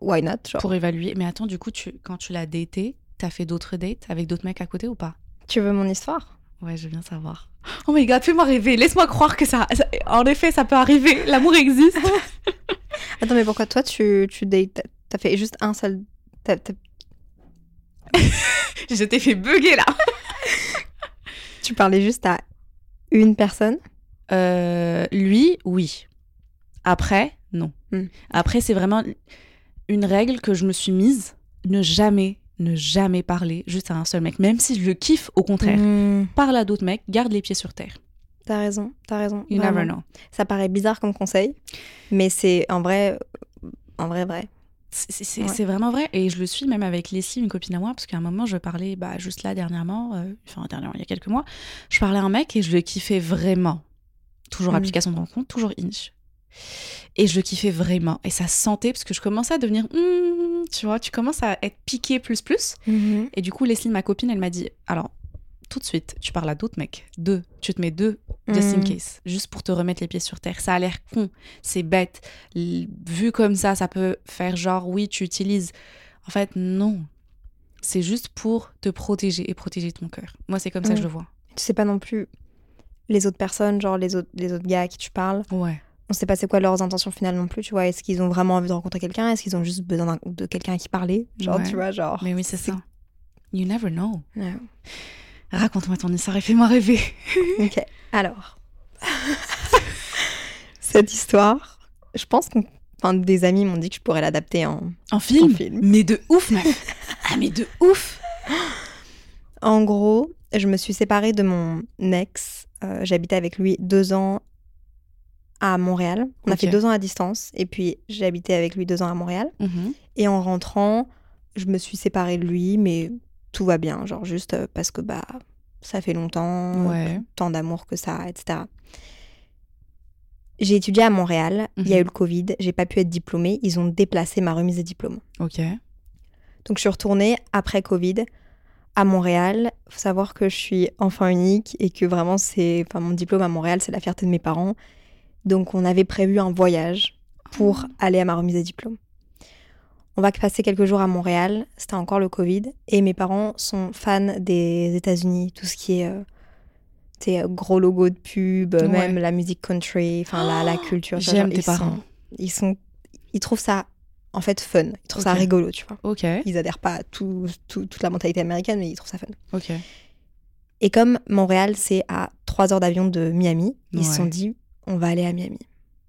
[SPEAKER 2] Why not genre?
[SPEAKER 1] Pour évaluer. Mais attends, du coup, tu, quand tu l'as daté, t'as fait d'autres dates avec d'autres mecs à côté ou pas?
[SPEAKER 2] Tu veux mon histoire?
[SPEAKER 1] Ouais, je veux bien savoir. Oh my god, fais-moi rêver. Laisse-moi croire que ça, ça- En effet, ça peut arriver. L'amour existe.
[SPEAKER 2] Attends, mais pourquoi toi, tu, tu dates? T'as fait juste un seul. t'as- t'as-
[SPEAKER 1] je t'ai fait bugger là.
[SPEAKER 2] Tu parlais juste à une personne?
[SPEAKER 1] Euh, lui, oui. Après, non.
[SPEAKER 2] Hmm.
[SPEAKER 1] Après, c'est vraiment une règle que je me suis mise. Ne jamais, ne jamais parler juste à un seul mec. Même si je le kiffe, au contraire.
[SPEAKER 2] Hmm,
[SPEAKER 1] Parle à d'autres mecs, garde les pieds sur terre.
[SPEAKER 2] T'as raison, t'as raison.
[SPEAKER 1] You
[SPEAKER 2] vraiment.
[SPEAKER 1] never know.
[SPEAKER 2] Ça paraît bizarre comme conseil, mais c'est en vrai, en vrai, vrai.
[SPEAKER 1] C'est-
[SPEAKER 2] Ouais.
[SPEAKER 1] vraiment vrai. Et je le suis même avec Leslie, une copine à moi, parce qu'à un moment, je parlais, bah, juste là, dernièrement, euh, enfin, dernièrement, il y a quelques mois, je parlais à un mec et je le kiffais vraiment. Toujours
[SPEAKER 2] Mhm.
[SPEAKER 1] application de rencontre, toujours Inch. Et je le kiffais vraiment. Et ça se sentait, parce que je commençais à devenir, hmm, tu vois, tu commences à être piqué plus plus. Et du coup, Leslie, ma copine, elle m'a dit, alors, tout de suite, tu parles à d'autres mecs. Deux. Tu te mets deux, just in
[SPEAKER 2] Mhm.
[SPEAKER 1] case. Juste pour te remettre les pieds sur terre. Ça a l'air con, c'est bête. L- Vu comme ça, ça peut faire genre, oui, tu utilises. En fait, non. C'est juste pour te protéger et protéger ton cœur. Moi, c'est comme ça que je le vois.
[SPEAKER 2] Tu sais pas non plus les autres personnes, genre les autres, les autres gars à qui tu parles.
[SPEAKER 1] Ouais.
[SPEAKER 2] On sait pas c'est quoi leurs intentions finales non plus, tu vois. Est-ce qu'ils ont vraiment envie de rencontrer quelqu'un? Est-ce qu'ils ont juste besoin de quelqu'un à qui parler? Genre,
[SPEAKER 1] Ouais.
[SPEAKER 2] tu vois, genre.
[SPEAKER 1] Mais oui, c'est
[SPEAKER 2] c'est-
[SPEAKER 1] ça. You never know. Raconte-moi ton histoire et fais-moi rêver.
[SPEAKER 2] Ok, alors. Cette histoire, je pense que enfin, des amis m'ont dit que je pourrais l'adapter en,
[SPEAKER 1] En film,
[SPEAKER 2] En film.
[SPEAKER 1] Mais de ouf, ah, mais de ouf
[SPEAKER 2] En gros, je me suis séparée de mon ex. Euh, J'habitais avec lui deux ans à Montréal. On a fait deux ans à distance. Et puis, j'ai habité avec lui deux ans à Montréal.
[SPEAKER 1] Mhm.
[SPEAKER 2] Et en rentrant, je me suis séparée de lui, mais tout va bien. Genre, juste euh, parce que bah, ça fait longtemps, euh,
[SPEAKER 1] Ouais.
[SPEAKER 2] tant d'amour que ça, etc. J'ai étudié à Montréal. Il y a
[SPEAKER 1] Mhm.
[SPEAKER 2] eu le Covid. J'ai pas pu être diplômée. Ils ont déplacé ma remise des diplômes.
[SPEAKER 1] Ok.
[SPEAKER 2] Donc je suis retournée après Covid à Montréal. Faut savoir que je suis enfant unique et que vraiment c'est, enfin mon diplôme à Montréal c'est la fierté de mes parents. Donc on avait prévu un voyage pour aller à ma remise des diplômes. On va passer quelques jours à Montréal. C'était encore le Covid et mes parents sont fans des États-Unis, tout ce qui est euh, gros logo de pub,
[SPEAKER 1] Ouais.
[SPEAKER 2] même la musique country, enfin la, la culture.
[SPEAKER 1] J'aime tes
[SPEAKER 2] ils
[SPEAKER 1] parents.
[SPEAKER 2] sont- ils sont, ils trouvent ça en fait fun. Ils trouvent ça rigolo, tu vois ils adhèrent pas à tout, tout- toute la mentalité américaine, mais ils trouvent ça fun.
[SPEAKER 1] Ok.
[SPEAKER 2] Et comme Montréal, c'est à 3 heures d'avion de Miami, ils se sont dit, on va aller à Miami.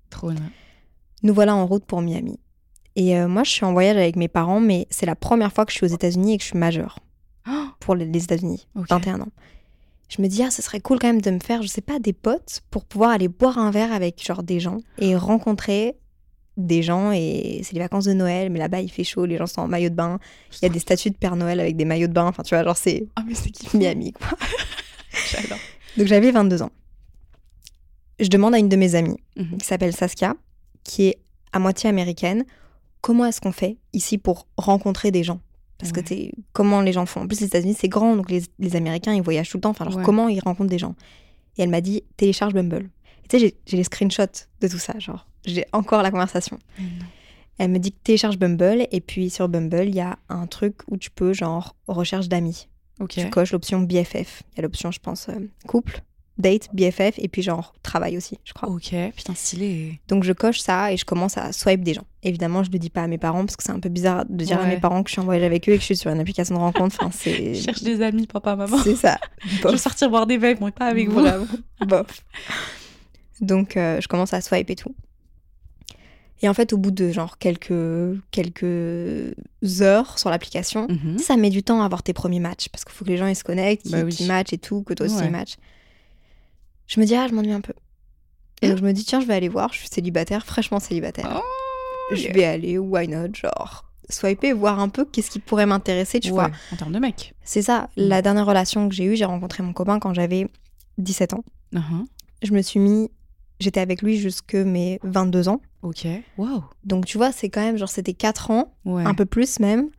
[SPEAKER 1] Trop bien.
[SPEAKER 2] Nous voilà en route pour Miami. Et euh, moi, je suis en voyage avec mes parents, mais c'est la première fois que je suis aux États-Unis et que je suis majeure
[SPEAKER 1] Oh,
[SPEAKER 2] pour les- États-Unis,
[SPEAKER 1] Ok.
[SPEAKER 2] 21 ans. Je me dis, ah, ce serait cool quand même de me faire, je sais pas, des potes pour pouvoir aller boire un verre avec genre des gens et rencontrer des gens. Et c'est les vacances de Noël, mais là-bas il fait chaud, les gens sont en maillot de bain. Il y a des statues de Père Noël avec des maillots de bain. Enfin, tu vois, genre c'est
[SPEAKER 1] Ah, mais c'est kiffant.
[SPEAKER 2] Miami, quoi.
[SPEAKER 1] J'adore.
[SPEAKER 2] Donc j'avais 22 ans. Je demande à une de mes amies,
[SPEAKER 1] Mhm.
[SPEAKER 2] qui s'appelle Saskia, qui est à moitié américaine, comment est-ce qu'on fait ici pour rencontrer des gens? Parce
[SPEAKER 1] Ouais.
[SPEAKER 2] que t'es- comment les gens font? En plus, les États-Unis, c'est grand, donc les, les Américains, ils voyagent tout le temps. Enfin, alors
[SPEAKER 1] Ouais.
[SPEAKER 2] comment ils rencontrent des gens? Et elle m'a dit, télécharge Bumble. Tu sais, j'ai- les screenshots de tout ça, genre, j'ai encore la conversation. Elle me dit que télécharge Bumble, et puis sur Bumble, il y a un truc où tu peux, genre, recherche d'amis.
[SPEAKER 1] Ok.
[SPEAKER 2] Tu coches l'option BFF. Il y a l'option, je pense, euh, couple, date, BFF, et puis genre travail aussi, je crois.
[SPEAKER 1] Ok. Putain, stylé.
[SPEAKER 2] Donc je coche ça et je commence à swipe des gens. Évidemment, je le dis pas à mes parents parce que c'est un peu bizarre de dire à mes parents que je suis en voyage avec eux et que je suis sur une application de rencontre. Enfin, c'est.
[SPEAKER 1] Je cherche des amis, papa, maman.
[SPEAKER 2] C'est ça.
[SPEAKER 1] Je
[SPEAKER 2] Bof.
[SPEAKER 1] veux sortir boire des verres, moi, pas avec vous.
[SPEAKER 2] Vraiment. Bof. Donc euh, je commence à swipe et tout. Et en fait, au bout de genre quelques, quelques heures sur l'application,
[SPEAKER 1] Mhm.
[SPEAKER 2] ça met du temps à avoir tes premiers matchs parce qu'il faut que les gens ils se connectent, qu'ils
[SPEAKER 1] Bah oui.
[SPEAKER 2] qu'ils matchent et tout, que toi aussi
[SPEAKER 1] Ouais.
[SPEAKER 2] ils matchent. Je me dis, ah, je m'ennuie un peu. Et donc, je me dis, tiens, je vais aller voir. Je suis célibataire, fraîchement célibataire.
[SPEAKER 1] Oh,
[SPEAKER 2] je vais aller, why not, genre, swiper, voir un peu qu'est-ce qui pourrait m'intéresser, tu
[SPEAKER 1] ouais,
[SPEAKER 2] vois.
[SPEAKER 1] En termes de mec.
[SPEAKER 2] C'est ça.
[SPEAKER 1] Mm.
[SPEAKER 2] La dernière relation que j'ai eue, j'ai rencontré mon copain quand j'avais 17 ans.
[SPEAKER 1] Uh-huh.
[SPEAKER 2] Je me suis mis. J'étais avec lui jusque mes 22 ans.
[SPEAKER 1] Ok. Wow.
[SPEAKER 2] Donc, tu vois, c'est quand même, genre, c'était 4 ans,
[SPEAKER 1] Ouais.
[SPEAKER 2] un peu plus même.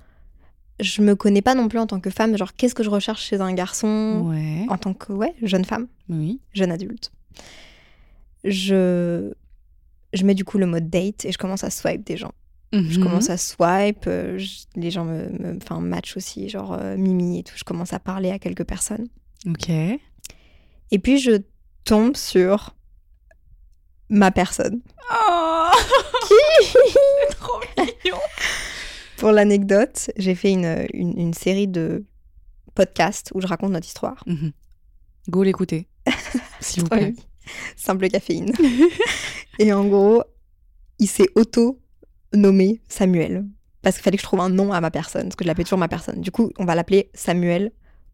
[SPEAKER 2] Je me connais pas non plus en tant que femme. Genre, qu'est-ce que je recherche chez un garçon
[SPEAKER 1] Ouais.
[SPEAKER 2] en tant que, ouais, jeune femme,
[SPEAKER 1] Oui.
[SPEAKER 2] jeune adulte. Je. Je mets du coup le mode date et je commence à swipe des gens. Je
[SPEAKER 1] Mhm.
[SPEAKER 2] commence à swipe, euh, je- les gens me, me enfin, match aussi, genre euh, Mimi et tout. Je commence à parler à quelques personnes.
[SPEAKER 1] Ok.
[SPEAKER 2] Et puis je tombe sur ma personne.
[SPEAKER 1] Oh Trop mignon.
[SPEAKER 2] Pour l'anecdote, j'ai fait une, une, une série de podcasts où je raconte notre histoire.
[SPEAKER 1] Mhm. Go l'écouter. S'il vous plaît.
[SPEAKER 2] Simple caféine. et en gros, il s'est auto-nommé Samuel. Parce qu'il fallait que je trouve un nom à ma personne, parce que je l'appelais toujours ma personne. Du coup, on va l'appeler Samuel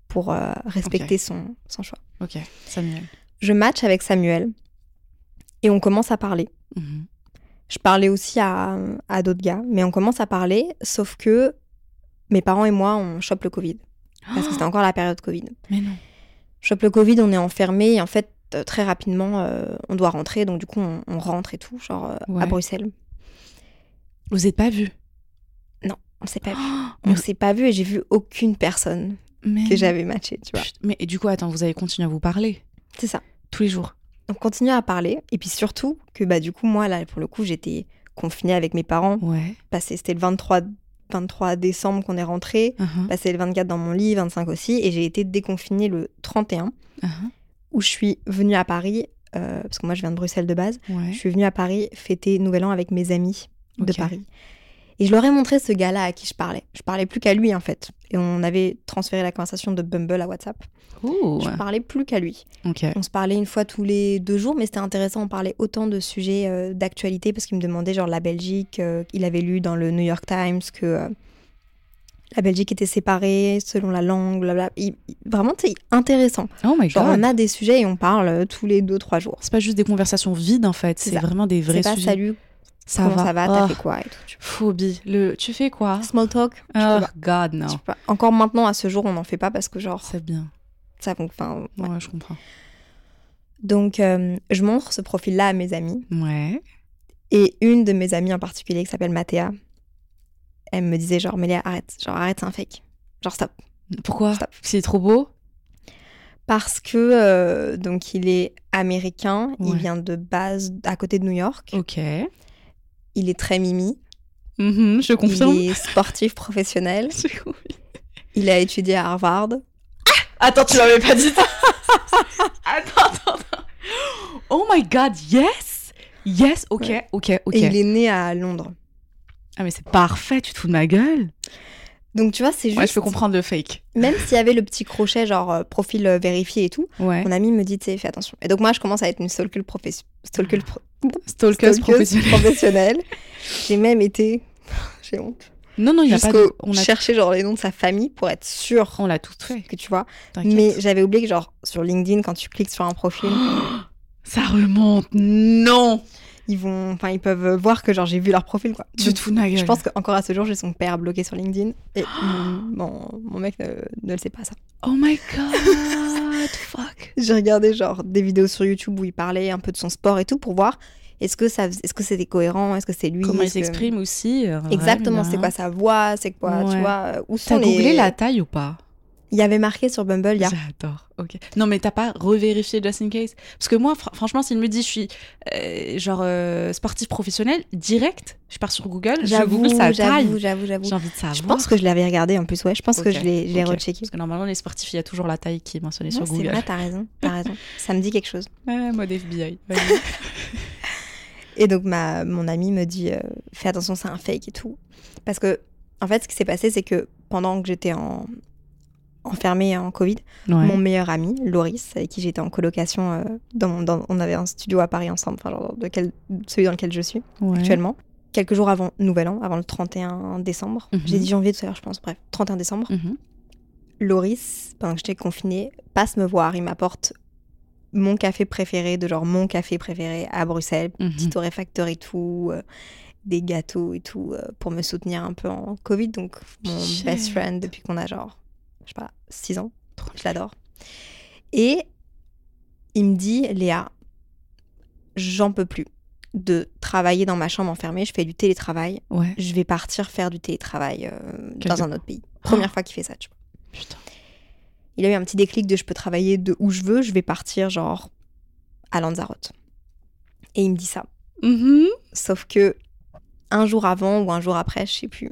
[SPEAKER 2] pour euh, respecter son, son choix.
[SPEAKER 1] Ok. Samuel.
[SPEAKER 2] Je match avec Samuel et on commence à parler.
[SPEAKER 1] Mhm.
[SPEAKER 2] Je parlais aussi à, à d'autres gars, mais on commence à parler, sauf que mes parents et moi, on chope le Covid. Parce que c'était encore la période Covid.
[SPEAKER 1] Mais non.
[SPEAKER 2] Chope le Covid, on est enfermé et en fait, euh, très rapidement, euh, on doit rentrer. Donc du coup, on, on rentre et tout, genre euh,
[SPEAKER 1] Ouais.
[SPEAKER 2] à Bruxelles.
[SPEAKER 1] Vous n'êtes pas vus?
[SPEAKER 2] On s'est pas vu.
[SPEAKER 1] Oh,
[SPEAKER 2] On s'est pas vu et j'ai vu aucune personne
[SPEAKER 1] mais...
[SPEAKER 2] que j'avais matché, tu vois.
[SPEAKER 1] Mais et du coup, attends, vous avez continué à vous parler?
[SPEAKER 2] C'est ça.
[SPEAKER 1] tous les jours?
[SPEAKER 2] On continue à parler et puis surtout que bah du coup, moi là, pour le coup, j'étais confinée avec mes parents.
[SPEAKER 1] Ouais.
[SPEAKER 2] Passé, c'était le 23, 23 décembre qu'on est rentré.
[SPEAKER 1] Uh-huh.
[SPEAKER 2] Passé le 24 dans mon lit, 25 aussi, et j'ai été déconfinée le 31,
[SPEAKER 1] Uh-huh.
[SPEAKER 2] où je suis venue à Paris, euh, parce que moi je viens de Bruxelles de base,
[SPEAKER 1] Ouais.
[SPEAKER 2] je suis venue à Paris fêter Nouvel An avec mes amis de. Paris. Et je leur ai montré ce gars-là à qui je parlais. Je parlais plus qu'à lui en fait. Et on avait transféré la conversation de Bumble à WhatsApp.
[SPEAKER 1] Ouh.
[SPEAKER 2] Je parlais plus qu'à lui. On se parlait une fois tous les deux jours, mais c'était intéressant. On parlait autant de sujets euh, d'actualité parce qu'il me demandait genre la Belgique. euh, il avait lu dans le New York Times que euh, la Belgique était séparée selon la langue, blablabla. Il- il- vraiment, c'est intéressant.
[SPEAKER 1] Oh my
[SPEAKER 2] Genre,
[SPEAKER 1] god.
[SPEAKER 2] on a des sujets et on parle tous les deux, trois jours.
[SPEAKER 1] C'est pas juste des conversations vides en fait,
[SPEAKER 2] C'est
[SPEAKER 1] vraiment des vrais
[SPEAKER 2] C'est pas
[SPEAKER 1] sujets.
[SPEAKER 2] salut,
[SPEAKER 1] ça
[SPEAKER 2] comment
[SPEAKER 1] va.
[SPEAKER 2] ça va, t'as
[SPEAKER 1] Oh,
[SPEAKER 2] fait quoi et tout. tu
[SPEAKER 1] Phobie. Le... Tu fais quoi?
[SPEAKER 2] Small talk,
[SPEAKER 1] Oh
[SPEAKER 2] pas.
[SPEAKER 1] god, non.
[SPEAKER 2] Pas. Encore maintenant, à ce jour, on n'en fait pas parce que genre,
[SPEAKER 1] C'est bien.
[SPEAKER 2] ça... Enfin, ouais.
[SPEAKER 1] Ouais, je comprends.
[SPEAKER 2] Donc, euh, je montre ce profil-là à mes amis.
[SPEAKER 1] Ouais.
[SPEAKER 2] Et une de mes amies en particulier, qui s'appelle Mathéa, elle me disait genre, Mélia, arrête. Genre, arrête, c'est un fake. Genre, stop.
[SPEAKER 1] Pourquoi?
[SPEAKER 2] Stop.
[SPEAKER 1] C'est trop beau?
[SPEAKER 2] Parce que, euh, donc, il est américain. Il vient de base à côté de New York.
[SPEAKER 1] Ok.
[SPEAKER 2] Il est très mimi.
[SPEAKER 1] Mhm, je confirme.
[SPEAKER 2] Il est sportif professionnel. Il a étudié à Harvard.
[SPEAKER 1] Attends, tu m'avais pas dit ça Attends, attends, attends. Oh my god, yes Yes, ok,
[SPEAKER 2] Ouais.
[SPEAKER 1] ok, ok.
[SPEAKER 2] Et il est né à Londres.
[SPEAKER 1] Ah mais c'est parfait, tu te fous de ma gueule
[SPEAKER 2] Donc, tu vois, c'est juste.
[SPEAKER 1] Ouais, je peux comprendre le fake.
[SPEAKER 2] Même s'il y avait le petit crochet, genre euh, profil euh, vérifié et tout,
[SPEAKER 1] Ouais.
[SPEAKER 2] mon ami me dit, tu sais, fais attention. Et donc, moi, je commence à être une stalker, professe- stalker pro-
[SPEAKER 1] Stalkeuse professionnelle.
[SPEAKER 2] professionnelle. J'ai même été. J'ai honte.
[SPEAKER 1] Non, non, il n'y a pas de... On a,
[SPEAKER 2] chercher genre les noms de sa famille pour être sûr
[SPEAKER 1] on l'a tout fait.
[SPEAKER 2] que tu vois. Mais j'avais oublié que genre sur LinkedIn quand tu cliques sur un profil,
[SPEAKER 1] Ça remonte, non
[SPEAKER 2] ils vont, enfin ils peuvent voir que genre j'ai vu leur profil quoi.
[SPEAKER 1] Tu te fous de ma gueule.
[SPEAKER 2] je pense qu'encore à ce jour j'ai son père bloqué sur LinkedIn et mon- mon mec ne, ne le sait pas ça.
[SPEAKER 1] Oh my god, fuck?
[SPEAKER 2] J'ai regardé genre des vidéos sur YouTube où il parlait un peu de son sport et tout pour voir est-ce que ça, est-ce que c'était cohérent, est-ce que c'est lui,
[SPEAKER 1] Comment il
[SPEAKER 2] que-
[SPEAKER 1] s'exprime aussi. euh,
[SPEAKER 2] Exactement,
[SPEAKER 1] ouais,
[SPEAKER 2] c'est quoi sa voix, c'est quoi, tu vois, euh, où
[SPEAKER 1] T'as
[SPEAKER 2] sont les...
[SPEAKER 1] googlé la taille ou pas?
[SPEAKER 2] Il y avait marqué sur Bumble, il y a
[SPEAKER 1] J'adore. Ok. Non, mais t'as pas revérifié just in case? Parce que moi, fr- franchement, s'il me dit je suis euh, genre euh, sportif professionnel, direct, je pars sur Google, je
[SPEAKER 2] J'avoue,
[SPEAKER 1] google sa
[SPEAKER 2] j'avoue, j'avoue, j'avoue.
[SPEAKER 1] J'ai envie de savoir.
[SPEAKER 2] Je pense que je l'avais regardé en plus, ouais. Je pense que
[SPEAKER 1] Ok,
[SPEAKER 2] je l'ai, je l'ai
[SPEAKER 1] ok.
[SPEAKER 2] rechecké.
[SPEAKER 1] Parce que normalement, les sportifs, il y a toujours la taille qui est mentionnée
[SPEAKER 2] Non,
[SPEAKER 1] sur
[SPEAKER 2] c'est
[SPEAKER 1] Google.
[SPEAKER 2] vrai, t'as raison, t'as raison. Ça me dit quelque chose.
[SPEAKER 1] Ouais, mode FBI.
[SPEAKER 2] Et donc ma, mon ami me dit, euh, fais attention, c'est un fake et tout. Parce que, en fait, ce qui s'est passé, c'est que pendant que j'étais en enfermée en Covid,
[SPEAKER 1] Ouais.
[SPEAKER 2] mon meilleur ami, Loris, avec qui j'étais en colocation, euh, dans, mon- dans- on avait un studio à Paris ensemble, enfin, genre de quel- celui dans lequel je suis
[SPEAKER 1] Ouais.
[SPEAKER 2] actuellement. Quelques jours avant Nouvel An, avant le 31 décembre,
[SPEAKER 1] Mhm.
[SPEAKER 2] j'ai dit janvier tout à l'heure, je pense, bref, 31 décembre,
[SPEAKER 1] Mhm.
[SPEAKER 2] Loris, pendant que j'étais confinée, passe me voir, il m'apporte mon café préféré, de genre mon café préféré à Bruxelles,
[SPEAKER 1] Mhm.
[SPEAKER 2] petit torréfacteur et tout, euh, des gâteaux et tout, euh, pour me soutenir un peu en Covid. Donc, mon
[SPEAKER 1] Shit.
[SPEAKER 2] best friend depuis qu'on a genre, je sais pas, 6 ans. Je l'adore. Et il me dit, Léa, j'en peux plus de travailler dans ma chambre enfermée. Je fais du télétravail.
[SPEAKER 1] Ouais.
[SPEAKER 2] Je vais partir faire du télétravail euh, dans un autre pays. Première fois qu'il fait ça, tu vois.
[SPEAKER 1] Putain.
[SPEAKER 2] Il a eu un petit déclic de je peux travailler de où je veux, je vais partir genre à Lanzarote. Et il me dit ça.
[SPEAKER 1] Mhm.
[SPEAKER 2] Sauf que un jour avant ou un jour après, je sais plus,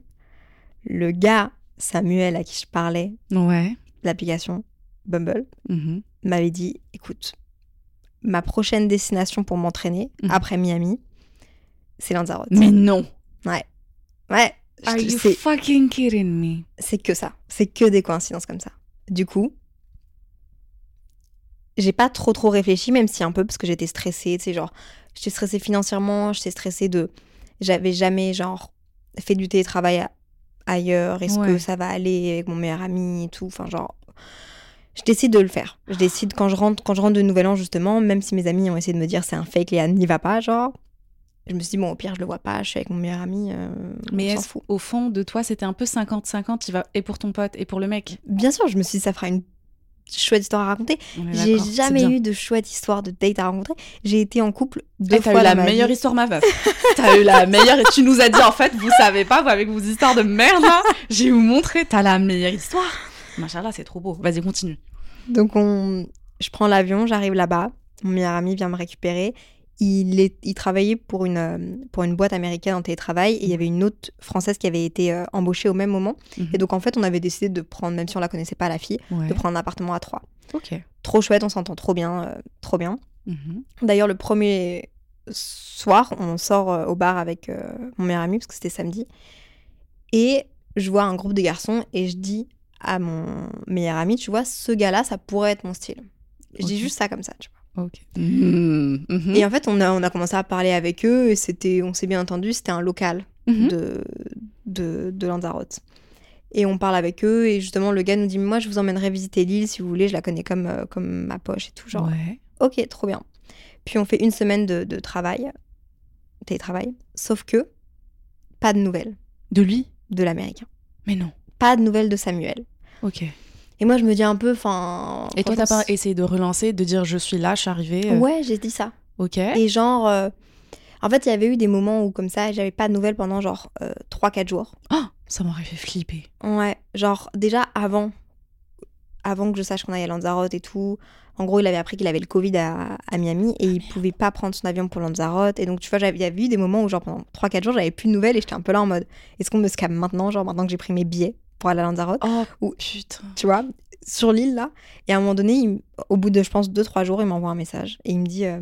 [SPEAKER 2] le gars Samuel à qui je parlais,
[SPEAKER 1] Ouais.
[SPEAKER 2] l'application Bumble,
[SPEAKER 1] Mhm.
[SPEAKER 2] m'avait dit écoute, ma prochaine destination pour m'entraîner
[SPEAKER 1] Mhm.
[SPEAKER 2] après Miami, c'est Lanzarote.
[SPEAKER 1] Mais non.
[SPEAKER 2] Ouais. Ouais. je
[SPEAKER 1] Are
[SPEAKER 2] te-
[SPEAKER 1] you
[SPEAKER 2] c'est-
[SPEAKER 1] fucking kidding me?
[SPEAKER 2] c'est que ça. C'est que des coïncidences comme ça. Du coup, j'ai pas trop trop réfléchi, même si un peu, parce que j'étais stressée, tu sais, genre, j'étais stressée financièrement, j'étais stressée de. J'avais jamais, genre, fait du télétravail a- ailleurs, est-ce que ça va aller avec mon meilleur ami et tout, enfin, genre. Je décide de le faire. Je décide quand je rentre, quand je rentre de Nouvel An, justement, même si mes amis ont essayé de me dire c'est un fake, Léa, n'y va pas, genre. Je me suis dit, bon, au pire, je le vois pas, je suis avec mon meilleur ami, euh,
[SPEAKER 1] Mais est-ce au fond de toi, c'était un peu 50-50, il va et pour ton pote et pour le mec?
[SPEAKER 2] Bien sûr, je me suis dit, ça fera une chouette histoire à raconter. J'ai jamais eu de chouette histoire de date à rencontrer. J'ai été en couple deux
[SPEAKER 1] Eh, t'as
[SPEAKER 2] fois
[SPEAKER 1] eu la
[SPEAKER 2] ma
[SPEAKER 1] meilleure
[SPEAKER 2] vie.
[SPEAKER 1] histoire, ma meuf. t'as eu la meilleure. Et tu nous as dit, en fait, vous savez pas, vous, avec vos histoires de merde, là, j'ai vous montré, t'as la meilleure histoire. Machallah, c'est trop beau. Vas-y, continue.
[SPEAKER 2] Donc on... je prends l'avion, j'arrive là-bas. Mon meilleur ami vient me récupérer. Il, est... il travaillait pour une, euh, pour une boîte américaine en télétravail et il y avait une autre française qui avait été euh, embauchée au même moment.
[SPEAKER 1] Mhm.
[SPEAKER 2] Et donc en fait, on avait décidé de prendre, même si on la connaissait pas, la fille,
[SPEAKER 1] Ouais.
[SPEAKER 2] de prendre un appartement à trois.
[SPEAKER 1] Ok.
[SPEAKER 2] Trop chouette, on s'entend trop bien, euh, trop bien.
[SPEAKER 1] Mhm.
[SPEAKER 2] D'ailleurs, le premier soir, on sort euh, au bar avec mon meilleur ami, parce que c'était samedi. Et je vois un groupe de garçons et je dis à mon meilleur ami, tu vois, ce gars-là, ça pourrait être mon style. Je dis juste ça comme ça, tu vois.
[SPEAKER 1] Ok. Mhm. Mhm.
[SPEAKER 2] Et en fait, on a, on a commencé à parler avec eux et c'était, on s'est bien entendu, c'était un local
[SPEAKER 1] Mhm.
[SPEAKER 2] de, de, de Lanzarote. Et on parle avec eux et justement, le gars nous dit, moi, je vous emmènerai visiter l'île si vous voulez, je la connais comme, euh, comme ma poche et tout. Genre,
[SPEAKER 1] Ouais.
[SPEAKER 2] Ok, trop bien. Puis on fait une semaine de, de travail, télétravail, sauf que pas de nouvelles
[SPEAKER 1] De lui?
[SPEAKER 2] De l'américain.
[SPEAKER 1] Mais non.
[SPEAKER 2] Pas de nouvelles de Samuel.
[SPEAKER 1] Ok.
[SPEAKER 2] Et moi, je me dis un peu, enfin.
[SPEAKER 1] Et toi, t'as pas essayé de relancer, de dire je suis là, je suis arrivée euh,
[SPEAKER 2] Ouais, j'ai dit ça.
[SPEAKER 1] Ok.
[SPEAKER 2] Et genre. euh, En fait, il y avait eu des moments où, comme ça, j'avais pas de nouvelles pendant genre 3-4 jours.
[SPEAKER 1] Oh, ça m'aurait fait flipper.
[SPEAKER 2] Ouais, genre déjà avant, avant que je sache qu'on allait à Lanzarote et tout. En gros, il avait appris qu'il avait le Covid à, à Miami et il pouvait pas prendre son avion pour Lanzarote. Et donc, tu vois, j'avais- il y avait eu des moments où, genre, pendant 3-4 jours, j'avais plus de nouvelles et j'étais un peu là en mode est-ce qu'on me scam maintenant, genre, maintenant que j'ai pris mes billets? Pour aller à Lanzarote
[SPEAKER 1] Oh,
[SPEAKER 2] Ou-
[SPEAKER 1] putain.
[SPEAKER 2] tu vois, sur l'île là. Et à un moment donné, il au bout de, je pense, 2-3 jours, il m'envoie un message et il me dit euh,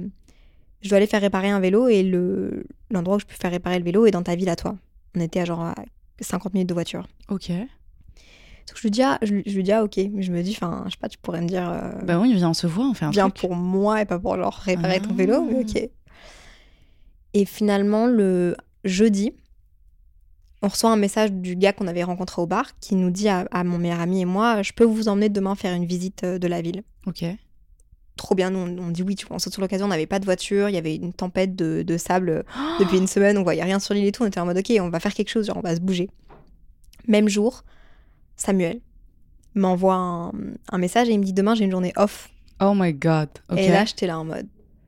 [SPEAKER 2] Je dois aller faire réparer un vélo et le l'endroit où je peux faire réparer le vélo est dans ta ville à toi. On était à genre à 50 minutes de voiture.
[SPEAKER 1] Ok.
[SPEAKER 2] Donc je lui dis, ah, je, lui- je lui dis, ah, ok. Je me dis, enfin, je sais pas, tu pourrais me dire, euh,
[SPEAKER 1] Bah oui, viens, on se voit, on fait un
[SPEAKER 2] viens
[SPEAKER 1] truc.
[SPEAKER 2] pour moi et pas pour genre réparer ton
[SPEAKER 1] Ah.
[SPEAKER 2] vélo. Mais ok. Et finalement, le jeudi, on reçoit un message du gars qu'on avait rencontré au bar qui nous dit à, à mon meilleur ami et moi, je peux vous emmener demain faire une visite euh, de la ville.
[SPEAKER 1] Ok.
[SPEAKER 2] Trop bien, nous on, on dit oui, tu vois, on saute sur l'occasion, on n'avait pas de voiture, il y avait une tempête de, de sable euh, depuis une semaine, on voyait rien sur l'île et tout, on était en mode ok, on va faire quelque chose, genre on va se bouger. Même jour, Samuel m'envoie un, un message et il me dit demain j'ai une journée off.
[SPEAKER 1] Oh my god.
[SPEAKER 2] Et là j'étais là en mode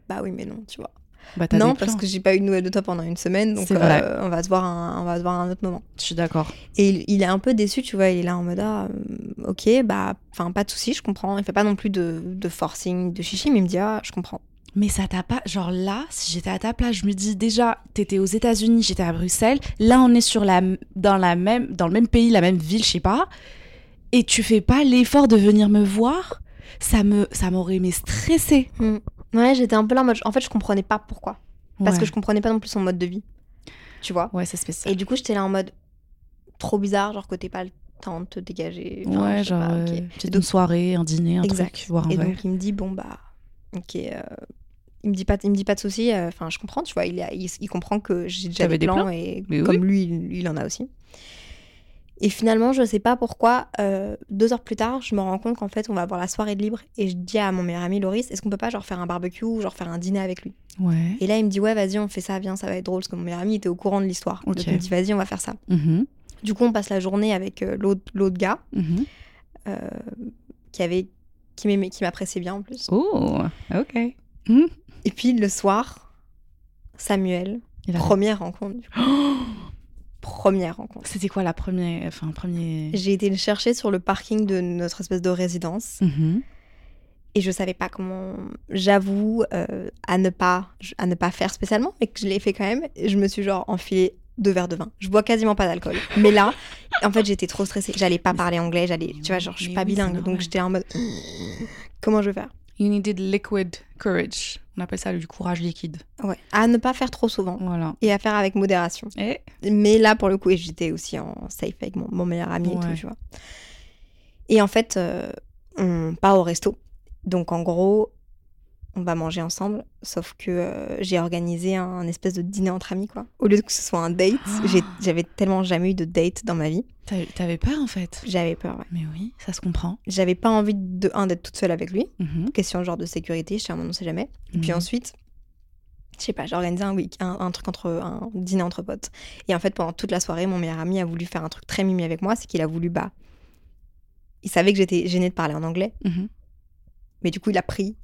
[SPEAKER 2] bah oui mais non, tu vois.
[SPEAKER 1] Bah,
[SPEAKER 2] Non parce que j'ai pas eu de nouvelles de toi pendant une semaine donc euh, on va se voir un, on va se voir un autre moment.
[SPEAKER 1] Je suis d'accord.
[SPEAKER 2] Et il, il est un peu déçu, tu vois, il est là en mode ah euh, ok bah enfin pas de souci, je comprends. Il fait pas non plus de, de forcing, de chichi, mais il me dit ah je comprends.
[SPEAKER 1] Mais ça t'a pas. Genre là, si j'étais à ta place, je me dis déjà, t'étais aux États-Unis, j'étais à Bruxelles. Là, on est sur la, dans, la même, dans le même pays, la même ville, je sais pas. Et tu fais pas l'effort de venir me voir. Ça me, ça m'aurait mais stressé.
[SPEAKER 2] Hmm. Ouais, j'étais un peu là en mode. En fait, je comprenais pas pourquoi. Parce
[SPEAKER 1] Ouais.
[SPEAKER 2] que je comprenais pas non plus son mode de vie. Tu vois?
[SPEAKER 1] Ouais, c'est spécial.
[SPEAKER 2] Et du coup, j'étais là en mode trop bizarre, genre que t'es pas le temps de te dégager. Enfin,
[SPEAKER 1] ouais, genre,
[SPEAKER 2] pas, ok.
[SPEAKER 1] euh,
[SPEAKER 2] donc-
[SPEAKER 1] une soirée, un dîner, un
[SPEAKER 2] exact.
[SPEAKER 1] truc, voir un
[SPEAKER 2] Et
[SPEAKER 1] verre.
[SPEAKER 2] donc, il me dit bon, bah, ok. euh, il me dit pas, il me dit pas de souci. euh, Enfin, je comprends, tu vois. Il, a- il, il comprend que j'ai déjà des
[SPEAKER 1] des
[SPEAKER 2] plans
[SPEAKER 1] plans?
[SPEAKER 2] et
[SPEAKER 1] Mais
[SPEAKER 2] comme
[SPEAKER 1] oui.
[SPEAKER 2] lui, il, il en a aussi. Et finalement, je sais pas pourquoi, euh, deux heures plus tard, je me rends compte qu'en fait, on va avoir la soirée de libre. Et je dis à mon meilleur ami Loris, est-ce qu'on peut pas genre faire un barbecue ou genre faire un dîner avec lui?
[SPEAKER 1] Ouais.
[SPEAKER 2] Et là, il me dit, ouais, vas-y, on fait ça, viens, ça va être drôle. Parce que mon meilleur ami était au courant de l'histoire.
[SPEAKER 1] Ok.
[SPEAKER 2] Donc il me dit, vas-y, on va faire ça.
[SPEAKER 1] Mhm.
[SPEAKER 2] Du coup, on passe la journée avec euh, l'autre gars
[SPEAKER 1] Mhm.
[SPEAKER 2] euh, qui avait qui m'appréciait bien en plus.
[SPEAKER 1] Oh, ok.
[SPEAKER 2] Et puis le soir, Samuel,
[SPEAKER 1] Il a-
[SPEAKER 2] première rencontre. du coup. première rencontre.
[SPEAKER 1] C'était quoi la première. Enfin, premier.
[SPEAKER 2] J'ai été le chercher sur le parking de notre espèce de résidence
[SPEAKER 1] Mhm.
[SPEAKER 2] et je savais pas comment. J'avoue euh, à ne pas à ne pas faire spécialement, mais que je l'ai fait quand même. Je me suis genre enfilé deux verres de vin. Je bois quasiment pas d'alcool. Mais là, en fait, j'étais trop stressée. J'allais pas parler anglais. J'allais, tu vois, genre, je suis pas
[SPEAKER 1] oui,
[SPEAKER 2] bilingue, donc j'étais en mode comment je vais faire?
[SPEAKER 1] You needed liquid courage. On appelle ça du courage liquide.
[SPEAKER 2] Ouais, à ne pas faire trop souvent
[SPEAKER 1] Voilà.
[SPEAKER 2] et à faire avec modération.
[SPEAKER 1] Et
[SPEAKER 2] Mais là, pour le coup, j'étais aussi en safe avec mon, mon meilleur ami et tout, tu vois. Et en fait, euh, on part au resto. Donc, en gros, on va manger ensemble. Sauf que euh, j'ai organisé un, un espèce de dîner entre amis, quoi. Au lieu que ce soit un date, j'ai- j'avais tellement jamais eu de date dans ma vie.
[SPEAKER 1] t'avais peur en fait?
[SPEAKER 2] J'avais peur, ouais.
[SPEAKER 1] Mais oui, ça se comprend.
[SPEAKER 2] J'avais pas envie de, un, d'être toute seule avec lui.
[SPEAKER 1] Mhm.
[SPEAKER 2] Question genre de sécurité, je sais, on ne sait jamais. Et puis
[SPEAKER 1] Mhm.
[SPEAKER 2] ensuite, je sais pas, j'ai organisé un, week un, un truc entre un dîner entre potes. Et en fait, pendant toute la soirée, mon meilleur ami a voulu faire un truc très mimi avec moi, c'est qu'il a voulu bah, il savait que j'étais gênée de parler en anglais,
[SPEAKER 1] Mhm.
[SPEAKER 2] mais du coup, il a pris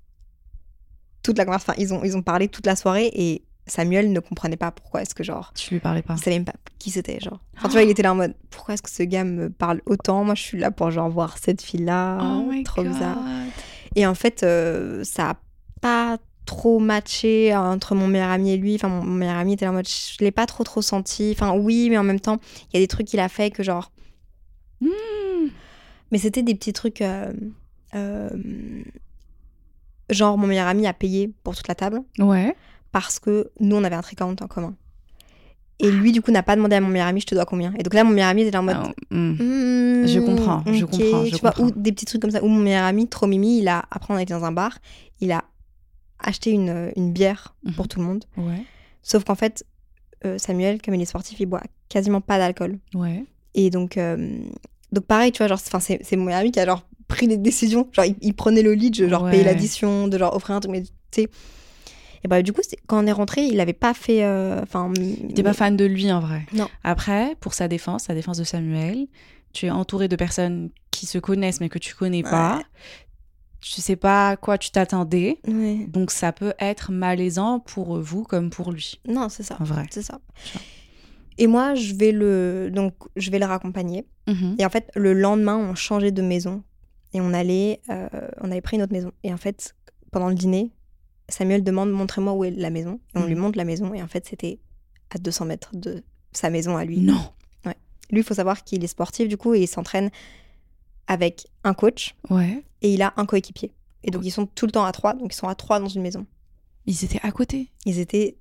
[SPEAKER 2] toute la conversation. Enfin, ils ont ils ont parlé toute la soirée et Samuel ne comprenait pas pourquoi est-ce que genre
[SPEAKER 1] Tu lui parlais pas.
[SPEAKER 2] il savait même pas qui c'était genre. Enfin, tu vois, il était là en mode pourquoi est-ce que ce gars me parle autant? Moi, je suis là pour genre voir cette fille là,
[SPEAKER 1] oh
[SPEAKER 2] trop
[SPEAKER 1] God.
[SPEAKER 2] bizarre. Et en fait, euh, ça a pas trop matché entre mon meilleur ami et lui. Enfin, mon, meilleur ami était là en mode, je l'ai pas trop trop senti. Enfin, oui, mais en même temps, il y a des trucs qu'il a fait que genre.
[SPEAKER 1] Hmm.
[SPEAKER 2] Mais c'était des petits trucs. euh, euh, genre, mon meilleur ami a payé pour toute la table
[SPEAKER 1] Ouais.
[SPEAKER 2] parce que nous, on avait un account en commun. Et lui, du coup, n'a pas demandé à mon meilleur ami, je te dois combien. Et donc là, mon meilleur ami était là en mode.
[SPEAKER 1] Ah, hmm.
[SPEAKER 2] Hmm,
[SPEAKER 1] Je comprends, je comprends, je
[SPEAKER 2] tu vois,
[SPEAKER 1] comprends.
[SPEAKER 2] ou des petits trucs comme ça. Ou mon meilleur ami, trop mimi, il a, après on était dans un bar, il a acheté une, une bière
[SPEAKER 1] Mhm.
[SPEAKER 2] pour tout le monde.
[SPEAKER 1] Ouais.
[SPEAKER 2] Sauf qu'en fait, euh, Samuel, comme il est sportif, il boit quasiment pas d'alcool.
[SPEAKER 1] Ouais.
[SPEAKER 2] Et donc, euh, donc pareil, tu vois, genre, c'est mon meilleur ami qui a genre pris des décisions. Genre, il, il prenait le lead, genre
[SPEAKER 1] Ouais.
[SPEAKER 2] payer l'addition, de genre offrir un truc, mais tu sais. Et bah, du coup, quand on est rentré, il avait pas fait. euh, Enfin,
[SPEAKER 1] était pas fan de lui en vrai.
[SPEAKER 2] Non.
[SPEAKER 1] Après, pour sa défense, sa défense de Samuel, tu es entouré de personnes qui se connaissent mais que tu connais pas. Tu sais pas à quoi tu t'attendais.
[SPEAKER 2] Ouais.
[SPEAKER 1] Donc ça peut être malaisant pour vous comme pour lui.
[SPEAKER 2] Non, c'est ça.
[SPEAKER 1] En vrai.
[SPEAKER 2] C'est ça. Et moi, je vais le, donc, je vais le raccompagner.
[SPEAKER 1] Mhm.
[SPEAKER 2] Et en fait, le lendemain, on changeait de maison et on allait, euh, on avait pris une autre maison. Et en fait, pendant le dîner, Samuel demande montrez-moi où est la maison. Et on lui
[SPEAKER 1] Mhm.
[SPEAKER 2] montre la maison. Et en fait, c'était à 200 mètres de sa maison à lui.
[SPEAKER 1] Non.
[SPEAKER 2] Lui, il faut savoir qu'il est sportif du coup et il s'entraîne avec un coach
[SPEAKER 1] Ouais.
[SPEAKER 2] et il a un coéquipier. Et donc, ils sont tout le temps à trois. Donc, ils sont à trois dans une maison.
[SPEAKER 1] Ils étaient à côté.
[SPEAKER 2] Ils étaient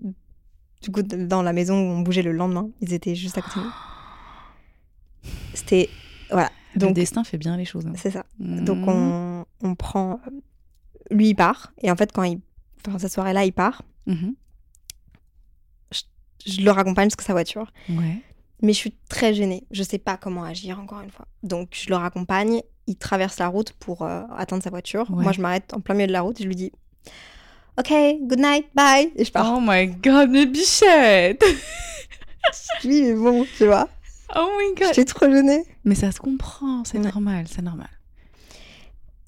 [SPEAKER 2] du coup dans la maison où on bougeait le lendemain. Ils étaient juste à côté. C'était voilà.
[SPEAKER 1] Le
[SPEAKER 2] Donc
[SPEAKER 1] destin fait bien les choses. hein.
[SPEAKER 2] c'est ça. Donc
[SPEAKER 1] Mhm.
[SPEAKER 2] on, on prend. Lui il part et en fait quand il, enfin cette soirée-là il part.
[SPEAKER 1] Mhm.
[SPEAKER 2] Je le raccompagne jusqu'à sa voiture.
[SPEAKER 1] Ouais.
[SPEAKER 2] Mais je suis très gênée. Je sais pas comment agir encore une fois. Donc je le raccompagne. Il traverse la route pour euh, atteindre sa voiture.
[SPEAKER 1] Ouais.
[SPEAKER 2] Moi je m'arrête en plein milieu de la route et je lui dis. Ok, good night, bye. Et je pars.
[SPEAKER 1] Oh my god, mes bichettes
[SPEAKER 2] Oui, mais bon, tu vois.
[SPEAKER 1] Oh my god
[SPEAKER 2] J'étais trop gênée.
[SPEAKER 1] Mais ça se comprend, c'est
[SPEAKER 2] Ouais.
[SPEAKER 1] normal, c'est normal.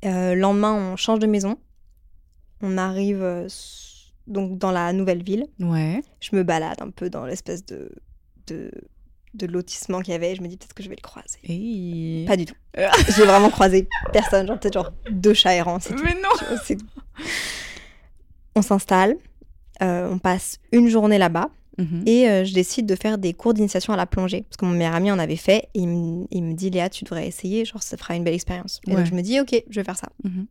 [SPEAKER 2] Euh, lendemain, on change de maison. On arrive euh, donc dans la nouvelle ville.
[SPEAKER 1] Ouais.
[SPEAKER 2] Je me balade un peu dans l'espèce de, de, de lotissement qu'il y avait. Je me dis peut-être que je vais le croiser. Pas du tout. J'ai vraiment croisé personne. Genre peut-être genre deux chats errants. c'est tout.
[SPEAKER 1] Mais non
[SPEAKER 2] vois. On s'installe. euh, on passe une journée là-bas.
[SPEAKER 1] Mhm.
[SPEAKER 2] Et euh, je décide de faire des cours d'initiation à la plongée. Parce que mon meilleur ami en avait fait. Et il me, il me dit, Léa, tu devrais essayer. Genre, ça fera une belle expérience. Et donc, je me dis, OK, je vais faire ça.
[SPEAKER 1] Mhm.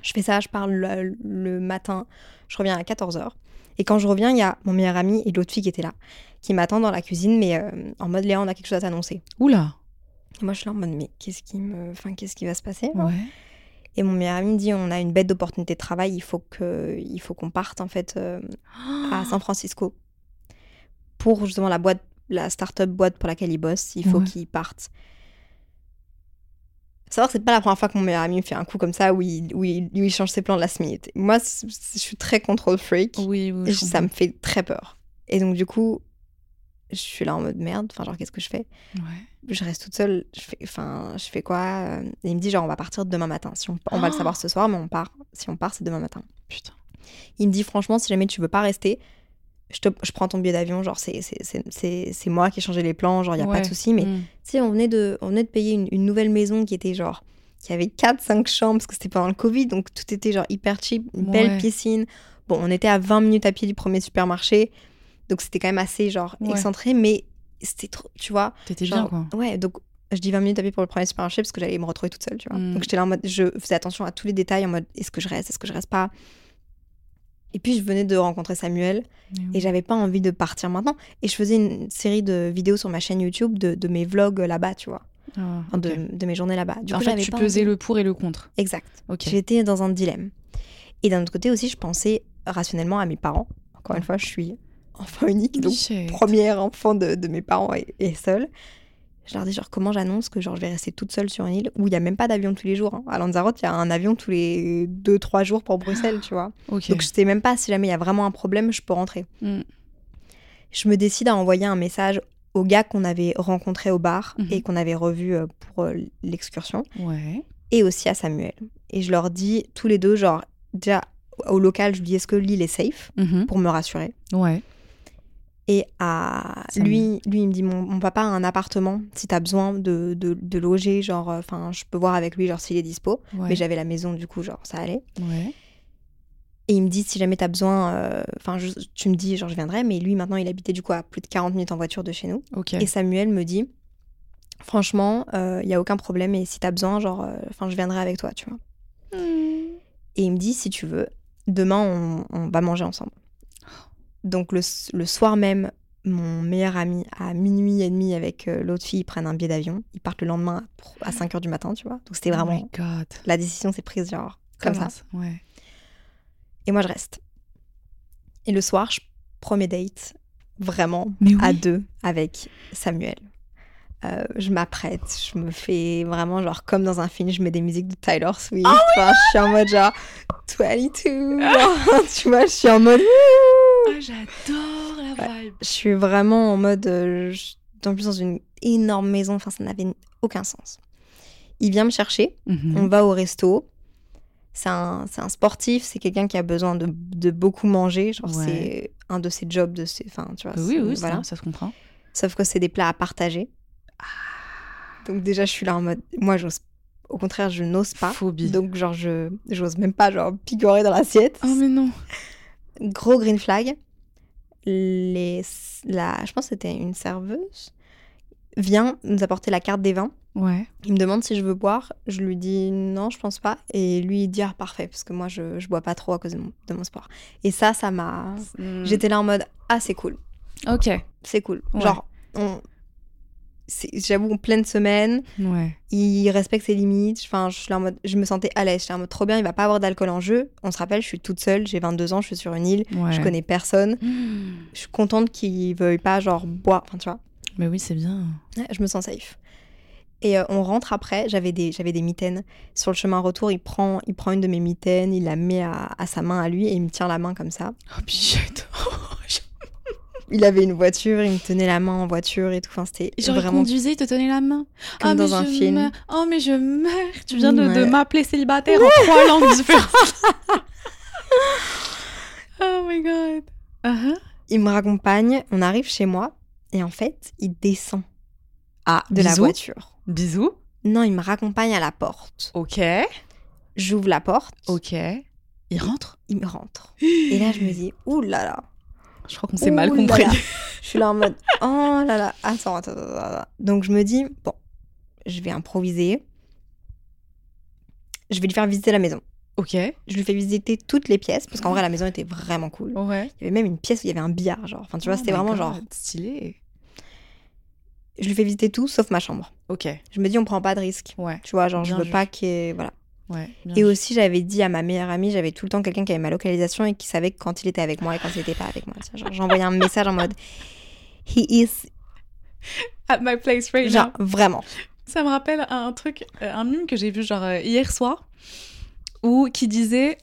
[SPEAKER 2] Je fais ça, je parle le, le matin. Je reviens à 14h. Et quand je reviens, il y a mon meilleur ami et l'autre fille qui était là, qui m'attend dans la cuisine, mais euh, en mode, Léa, on a quelque chose à t'annoncer.
[SPEAKER 1] Oula
[SPEAKER 2] Et moi, je suis là en mode, mais qu'est-ce qui, me... enfin, qu'est-ce qui va se passer
[SPEAKER 1] Ouais.
[SPEAKER 2] Et mon meilleur ami me dit, on a une bête d'opportunité de travail, il faut que, il faut qu'on parte, en fait, euh, à San Francisco pour justement la boîte, la start-up boîte pour laquelle il bosse. Il faut
[SPEAKER 1] Ouais.
[SPEAKER 2] qu'il parte. savoir que c'est pas la première fois que mon meilleur ami me fait un coup comme ça où il, où il, où il change ses plans de last minute. Moi, je suis très control freak.
[SPEAKER 1] Oui, oui.
[SPEAKER 2] et
[SPEAKER 1] je
[SPEAKER 2] ça me fait très peur. Et donc, du coup, je suis là en mode merde. Enfin, genre, qu'est-ce que je fais?
[SPEAKER 1] Ouais.
[SPEAKER 2] Je reste toute seule. Je fais, enfin, je fais quoi? Euh, Et il me dit, genre, on va partir demain matin. Si on, on va le
[SPEAKER 1] Oh
[SPEAKER 2] savoir ce soir, mais on part. Si on part, c'est demain matin.
[SPEAKER 1] Putain.
[SPEAKER 2] Il me dit, franchement, si jamais tu veux pas rester, je, te, je prends ton billet d'avion. Genre, c'est- moi qui ai changé les plans. Genre, il y a pas de souci. Mais
[SPEAKER 1] Mm.
[SPEAKER 2] tu sais, on venait de, on venait de payer une, une nouvelle maison qui était genre, qui avait 4-5 chambres parce que c'était pendant le Covid, donc tout était genre hyper cheap, une belle piscine. Bon, on était à 20 minutes à pied du premier supermarché, donc c'était quand même assez genre
[SPEAKER 1] Ouais.
[SPEAKER 2] excentré, mais c'était trop, tu vois.
[SPEAKER 1] T'étais bien,
[SPEAKER 2] genre-
[SPEAKER 1] quoi.
[SPEAKER 2] Ouais, donc je dis 20 minutes à pied pour le premier supermarché parce que j'allais me retrouver toute seule, tu vois.
[SPEAKER 1] Mm.
[SPEAKER 2] Donc j'étais là en mode, je faisais attention à tous les détails en mode, est-ce que je reste, est-ce que je reste pas? Et puis je venais de rencontrer Samuel et j'avais pas envie de partir maintenant. Et je faisais une série de vidéos sur ma chaîne YouTube de, de mes vlogs là-bas, tu vois.
[SPEAKER 1] Ah,
[SPEAKER 2] Enfin, de, mes journées là-bas. Du
[SPEAKER 1] en
[SPEAKER 2] coup,
[SPEAKER 1] fait, tu pesais
[SPEAKER 2] envie.
[SPEAKER 1] le pour et le contre.
[SPEAKER 2] Exact.
[SPEAKER 1] Ok.
[SPEAKER 2] J'étais dans un dilemme. Et d'un autre côté aussi, je pensais rationnellement à mes parents. Encore une fois, je suis enfant unique, donc
[SPEAKER 1] Shit.
[SPEAKER 2] premier enfant de, de mes parents et, et seule. Je leur dis genre comment j'annonce que genre je vais rester toute seule sur une île où il y a même pas d'avion tous les jours. hein. À Lanzarote, il y a un avion tous les 2-3 jours pour Bruxelles, tu vois. Donc je sais même pas si jamais il y a vraiment un problème, je peux rentrer.
[SPEAKER 1] Mm.
[SPEAKER 2] Je me décide à envoyer un message aux gars qu'on avait rencontrés au bar
[SPEAKER 1] Mhm.
[SPEAKER 2] et qu'on avait revus euh, pour euh, l'excursion
[SPEAKER 1] Ouais.
[SPEAKER 2] et aussi à Samuel. Et je leur dis tous les deux, genre, déjà au local, je lui dis est-ce que l'île est safe
[SPEAKER 1] Mhm.
[SPEAKER 2] pour me rassurer?
[SPEAKER 1] Ouais.
[SPEAKER 2] Et à lui, lui, il me dit mon, mon papa a un appartement si t'as besoin de, de, de loger, genre, enfin, je peux voir avec lui, genre, s'il est dispo.
[SPEAKER 1] Ouais.
[SPEAKER 2] Mais j'avais la maison, du coup, genre, ça allait.
[SPEAKER 1] Ouais.
[SPEAKER 2] Et il me dit si jamais t'as besoin, euh, enfin, tu me dis, genre, je viendrai. Mais lui, maintenant, il habitait du coup à plus de 40 minutes en voiture de chez nous. Et Samuel me dit franchement, il y a aucun problème. Et si t'as besoin, genre, euh, enfin, je viendrai avec toi, tu vois. Et il me dit, si tu veux, demain, on, on va manger ensemble. Donc, le, le soir même, mon meilleur ami, à minuit et demi avec euh, l'autre fille, ils prennent un billet d'avion. Ils partent le lendemain à 5 h du matin, tu vois. Donc, c'était
[SPEAKER 1] Oh
[SPEAKER 2] vraiment.
[SPEAKER 1] my God.
[SPEAKER 2] La décision s'est prise, genre, comme ça.
[SPEAKER 1] Ouais.
[SPEAKER 2] Et moi, je reste. Et le soir, je- premier date, vraiment,
[SPEAKER 1] oui.
[SPEAKER 2] à deux, avec Samuel. Euh, je m'apprête, je me fais vraiment genre comme dans un film, je mets des musiques de Tyler Swift.
[SPEAKER 1] Ah
[SPEAKER 2] Enfin, je suis en mode genre 22. genre, tu vois, je suis en mode.
[SPEAKER 1] Ah, j'adore la vibe.
[SPEAKER 2] Je suis vraiment en mode. euh, en plus, dans une énorme maison, enfin, ça n'avait aucun sens. Il vient me chercher,
[SPEAKER 1] Mhm.
[SPEAKER 2] on va au resto. C'est un, c'est un sportif, c'est quelqu'un qui a besoin de, de beaucoup manger. Genre,
[SPEAKER 1] Ouais.
[SPEAKER 2] c'est un de ses jobs. De ses, enfin, tu vois,
[SPEAKER 1] Oui, oui,
[SPEAKER 2] voilà.
[SPEAKER 1] ça, ça se comprend.
[SPEAKER 2] Sauf que c'est des plats à partager. Donc déjà, je suis là en mode, moi, j'ose. Au contraire, je n'ose pas.
[SPEAKER 1] Phobie.
[SPEAKER 2] Donc genre, je j'ose même pas genre picorer dans l'assiette.
[SPEAKER 1] Oh, mais non.
[SPEAKER 2] Gros green flag. Les, la, je pense que c'était une serveuse vient nous apporter la carte des vins.
[SPEAKER 1] Ouais.
[SPEAKER 2] Il me demande si je veux boire. Je lui dis non, je pense pas. Et lui, il dit ah, parfait, parce que moi, je, je bois pas trop à cause de mon, de mon sport. Et ça, ça m'a.
[SPEAKER 1] Mm.
[SPEAKER 2] J'étais là en mode ah, c'est cool.
[SPEAKER 1] Ok.
[SPEAKER 2] C'est cool.
[SPEAKER 1] Ouais.
[SPEAKER 2] Genre, on... j'avoue, en pleine semaine,
[SPEAKER 1] Ouais.
[SPEAKER 2] il respecte ses limites. Enfin, je, suis en mode, je me sentais à l'aise. J'étais en mode trop bien, il va pas avoir d'alcool en jeu. On se rappelle, je suis toute seule, j'ai 22 ans, je suis sur une île,
[SPEAKER 1] Ouais.
[SPEAKER 2] je connais personne. Je suis contente qu'il veuille pas, genre, boire. Enfin, tu vois,
[SPEAKER 1] Mais oui, c'est bien.
[SPEAKER 2] Ouais, je me sens safe. Et euh, on rentre après, j'avais des, j'avais des mitaines. Sur le chemin retour, il prend, il prend une de mes mitaines, il la met à, à sa main à lui et il me tient la main comme ça.
[SPEAKER 1] Oh, bichette.
[SPEAKER 2] Il avait une voiture, il me tenait la main en voiture et tout. Enfin, c'était vraiment
[SPEAKER 1] conduisait, il te tenait la main.
[SPEAKER 2] comme
[SPEAKER 1] Ah,
[SPEAKER 2] dans un film.
[SPEAKER 1] meurs. Oh, mais je meurs. Tu viens de, m'appeler célibataire en trois langues différentes. oh my god. Uh-huh.
[SPEAKER 2] Il me raccompagne, on arrive chez moi et en fait, il descend
[SPEAKER 1] Ah,
[SPEAKER 2] de la voiture.
[SPEAKER 1] Bisous.
[SPEAKER 2] Non, il me raccompagne à la porte.
[SPEAKER 1] Ok.
[SPEAKER 2] J'ouvre la porte,
[SPEAKER 1] Ok. Il rentre?
[SPEAKER 2] il me rentre. Et là, je me dis, ouh là là.
[SPEAKER 1] Je crois qu'on s'est mal
[SPEAKER 2] là
[SPEAKER 1] compris.
[SPEAKER 2] là. Je suis là en mode, oh là là, attends, attends, attends, attends. Donc je me dis, bon, je vais improviser. Je vais lui faire visiter la maison.
[SPEAKER 1] Ok.
[SPEAKER 2] Je lui fais visiter toutes les pièces, parce qu'en vrai, la maison était vraiment cool.
[SPEAKER 1] Ouais.
[SPEAKER 2] Il y avait même une pièce où il y avait un billard, genre. Enfin, tu vois,
[SPEAKER 1] Oh
[SPEAKER 2] c'était vraiment
[SPEAKER 1] God,
[SPEAKER 2] genre.
[SPEAKER 1] Stylé.
[SPEAKER 2] Je lui fais visiter tout, sauf ma chambre.
[SPEAKER 1] Ok.
[SPEAKER 2] Je me dis, on prend pas de risque.
[SPEAKER 1] Ouais.
[SPEAKER 2] Tu vois, genre, je
[SPEAKER 1] Bien
[SPEAKER 2] veux
[SPEAKER 1] vu.
[SPEAKER 2] pas ait- Voilà.
[SPEAKER 1] Ouais.
[SPEAKER 2] Et aussi, j'avais dit à ma meilleure amie, j'avais tout le temps quelqu'un qui avait ma localisation et qui savait quand il était avec moi et quand il était pas avec moi. J'envoyais un message en mode He is.
[SPEAKER 1] At my place right
[SPEAKER 2] Genre, vraiment.
[SPEAKER 1] Ça me rappelle un truc, euh, un mime que j'ai vu genre euh, hier soir, où qui disait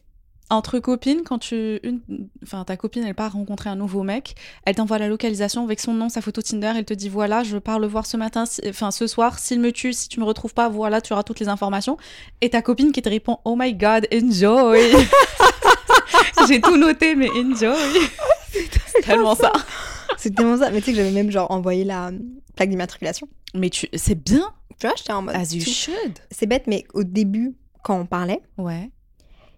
[SPEAKER 1] entre copines, quand tu, une, enfin ta copine, elle part rencontrer un nouveau mec, elle t'envoie la localisation avec son nom, sa photo Tinder, elle te dit voilà, je pars le voir ce matin, si- enfin ce soir, s'il me tue, si tu me retrouves pas, voilà, tu auras toutes les informations. Et ta copine qui te répond oh my god, enjoy. j'ai tout noté, mais enjoy. C'est tellement ça.
[SPEAKER 2] C'est tellement ça. Mais tu sais que j'avais même genre envoyé la plaque d'immatriculation.
[SPEAKER 1] Mais tu, c'est bien.
[SPEAKER 2] Tu vois, j'étais en mode.
[SPEAKER 1] As you should.
[SPEAKER 2] C'est bête, mais au début, quand on parlait,
[SPEAKER 1] Ouais.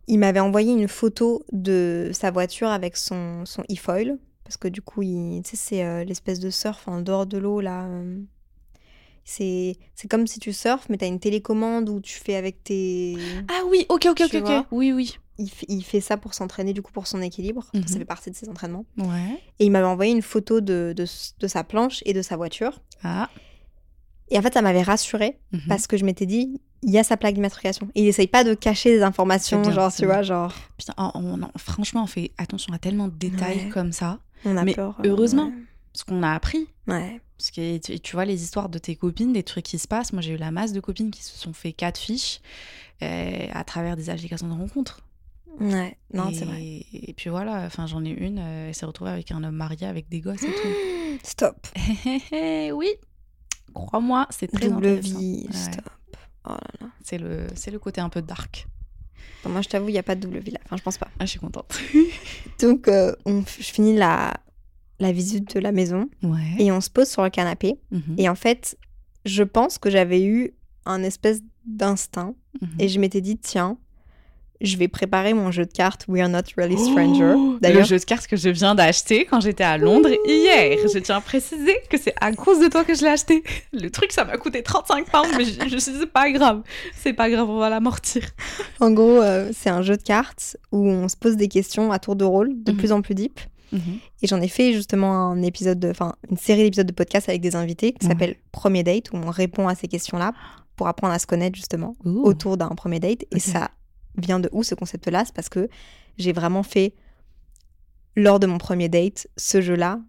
[SPEAKER 2] Il m'avait envoyé une photo de sa voiture avec son, son e-foil. Parce que du coup, tu sais, c'est euh, l'espèce de surf en dehors de l'eau, là. euh. C'est c'est comme si tu surfes, mais t'as une télécommande où tu fais avec tes...
[SPEAKER 1] Ah oui, ok, ok, ok,
[SPEAKER 2] Tu
[SPEAKER 1] ok. Oui, oui.
[SPEAKER 2] Il, il fait ça pour s'entraîner, du coup, pour son équilibre.
[SPEAKER 1] Mhm.
[SPEAKER 2] Ça fait partie de ses entraînements.
[SPEAKER 1] Ouais.
[SPEAKER 2] Et il m'avait envoyé une photo de, de, de sa planche et de sa voiture.
[SPEAKER 1] Ah.
[SPEAKER 2] Et en fait, ça m'avait rassurée
[SPEAKER 1] mhm.
[SPEAKER 2] parce que je m'étais dit, il y a sa plaque d'immatriculation. Et il essaye pas de cacher des informations,
[SPEAKER 1] bien,
[SPEAKER 2] genre, tu
[SPEAKER 1] bien.
[SPEAKER 2] vois, genre,
[SPEAKER 1] Putain, oh, on- on- franchement, on fait attention à tellement de détails
[SPEAKER 2] Ouais.
[SPEAKER 1] comme ça.
[SPEAKER 2] on a
[SPEAKER 1] Mais
[SPEAKER 2] peur. euh,
[SPEAKER 1] heureusement. Ce qu'on a appris.
[SPEAKER 2] Ouais. Ouais.
[SPEAKER 1] Parce que tu, tu vois les histoires de tes copines, des trucs qui se passent. Moi, j'ai eu la masse de copines qui se sont fait quatre fiches euh, à travers des applications de rencontres.
[SPEAKER 2] Ouais. Non, c'est vrai.
[SPEAKER 1] Et puis voilà, enfin, j'en ai une, euh, elle s'est retrouvée avec un homme marié avec des gosses et tout.
[SPEAKER 2] Stop.
[SPEAKER 1] oui, crois-moi, c'est très
[SPEAKER 2] Double
[SPEAKER 1] intéressant.
[SPEAKER 2] vie.
[SPEAKER 1] Ouais.
[SPEAKER 2] Stop. Oh là là.
[SPEAKER 1] C'est le, c'est le côté un peu dark.
[SPEAKER 2] Bon, moi, je t'avoue, il n'y a pas de double vie là. Enfin, je pense pas.
[SPEAKER 1] Ah, je suis contente.
[SPEAKER 2] Donc, euh, on, je finis la, la visite de la maison
[SPEAKER 1] Ouais.
[SPEAKER 2] et on se pose sur le canapé.
[SPEAKER 1] Mhm,
[SPEAKER 2] Et en fait, je pense que j'avais eu un espèce d'instinct
[SPEAKER 1] mhm.
[SPEAKER 2] et je m'étais dit, tiens, je vais préparer mon jeu de cartes We Are Not Really Stranger.
[SPEAKER 1] Oh, le jeu de cartes que je viens d'acheter quand j'étais à Londres hier. Je tiens à préciser que c'est à cause de toi que je l'ai acheté. Le truc, ça m'a coûté 35 pounds, mais je, je me suis dit, c'est pas grave. C'est pas grave, on va l'amortir.
[SPEAKER 2] en gros, euh, c'est un jeu de cartes où on se pose des questions à tour de rôle, de
[SPEAKER 1] Mhm.
[SPEAKER 2] plus en plus deep. Et j'en ai fait justement un épisode, de- enfin une série d'épisodes de podcast avec des invités qui
[SPEAKER 1] Ouais.
[SPEAKER 2] s'appelle Premier Date, où on répond à ces questions-là pour apprendre à se connaître justement autour d'un premier date. Et ça vient de où ce concept-là C'est parce que j'ai vraiment fait, lors de mon premier date, ce jeu-là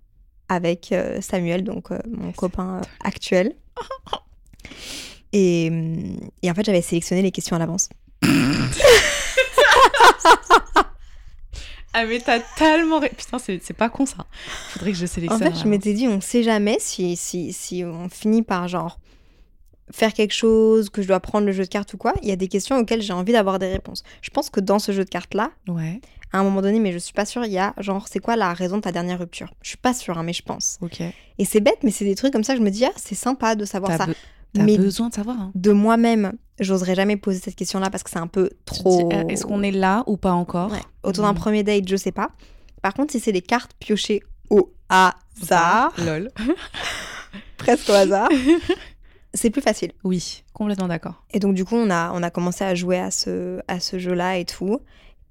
[SPEAKER 2] avec euh, Samuel, donc euh, mon copain euh, actuel. Et, hum, et en fait, j'avais sélectionné les questions à l'avance.
[SPEAKER 1] Ah, mais t'as tellement. Putain, c'est pas con ça. Faudrait que je
[SPEAKER 2] En
[SPEAKER 1] sélectionne.
[SPEAKER 2] fait, je m'étais dit, on sait jamais si, si, si on finit par genre faire quelque chose, que je dois prendre le jeu de cartes ou quoi. Il y a des questions auxquelles j'ai envie d'avoir des réponses. Je pense que dans ce jeu de cartes-là,
[SPEAKER 1] Ouais,
[SPEAKER 2] à un moment donné, mais je suis pas sûre, il y a genre, c'est quoi la raison de ta dernière rupture? Je suis pas sûre, hein, mais je pense.
[SPEAKER 1] ok.
[SPEAKER 2] Et c'est bête, mais c'est des trucs comme ça que je me dis, ah, c'est sympa de savoir ça.
[SPEAKER 1] t'as besoin de savoir. hein.
[SPEAKER 2] de moi-même, j'oserais jamais poser cette question-là parce que c'est un peu trop.
[SPEAKER 1] euh, Est-ce qu'on est là ou pas encore?
[SPEAKER 2] Ouais. Autour d'un
[SPEAKER 1] Mhm.
[SPEAKER 2] premier date, je sais pas. Par contre, si c'est des cartes piochées au hasard,
[SPEAKER 1] Lol.
[SPEAKER 2] presque au hasard, c'est plus facile.
[SPEAKER 1] Oui, complètement d'accord.
[SPEAKER 2] Et donc, du coup, on a, on a commencé à jouer à ce, à ce jeu-là et tout.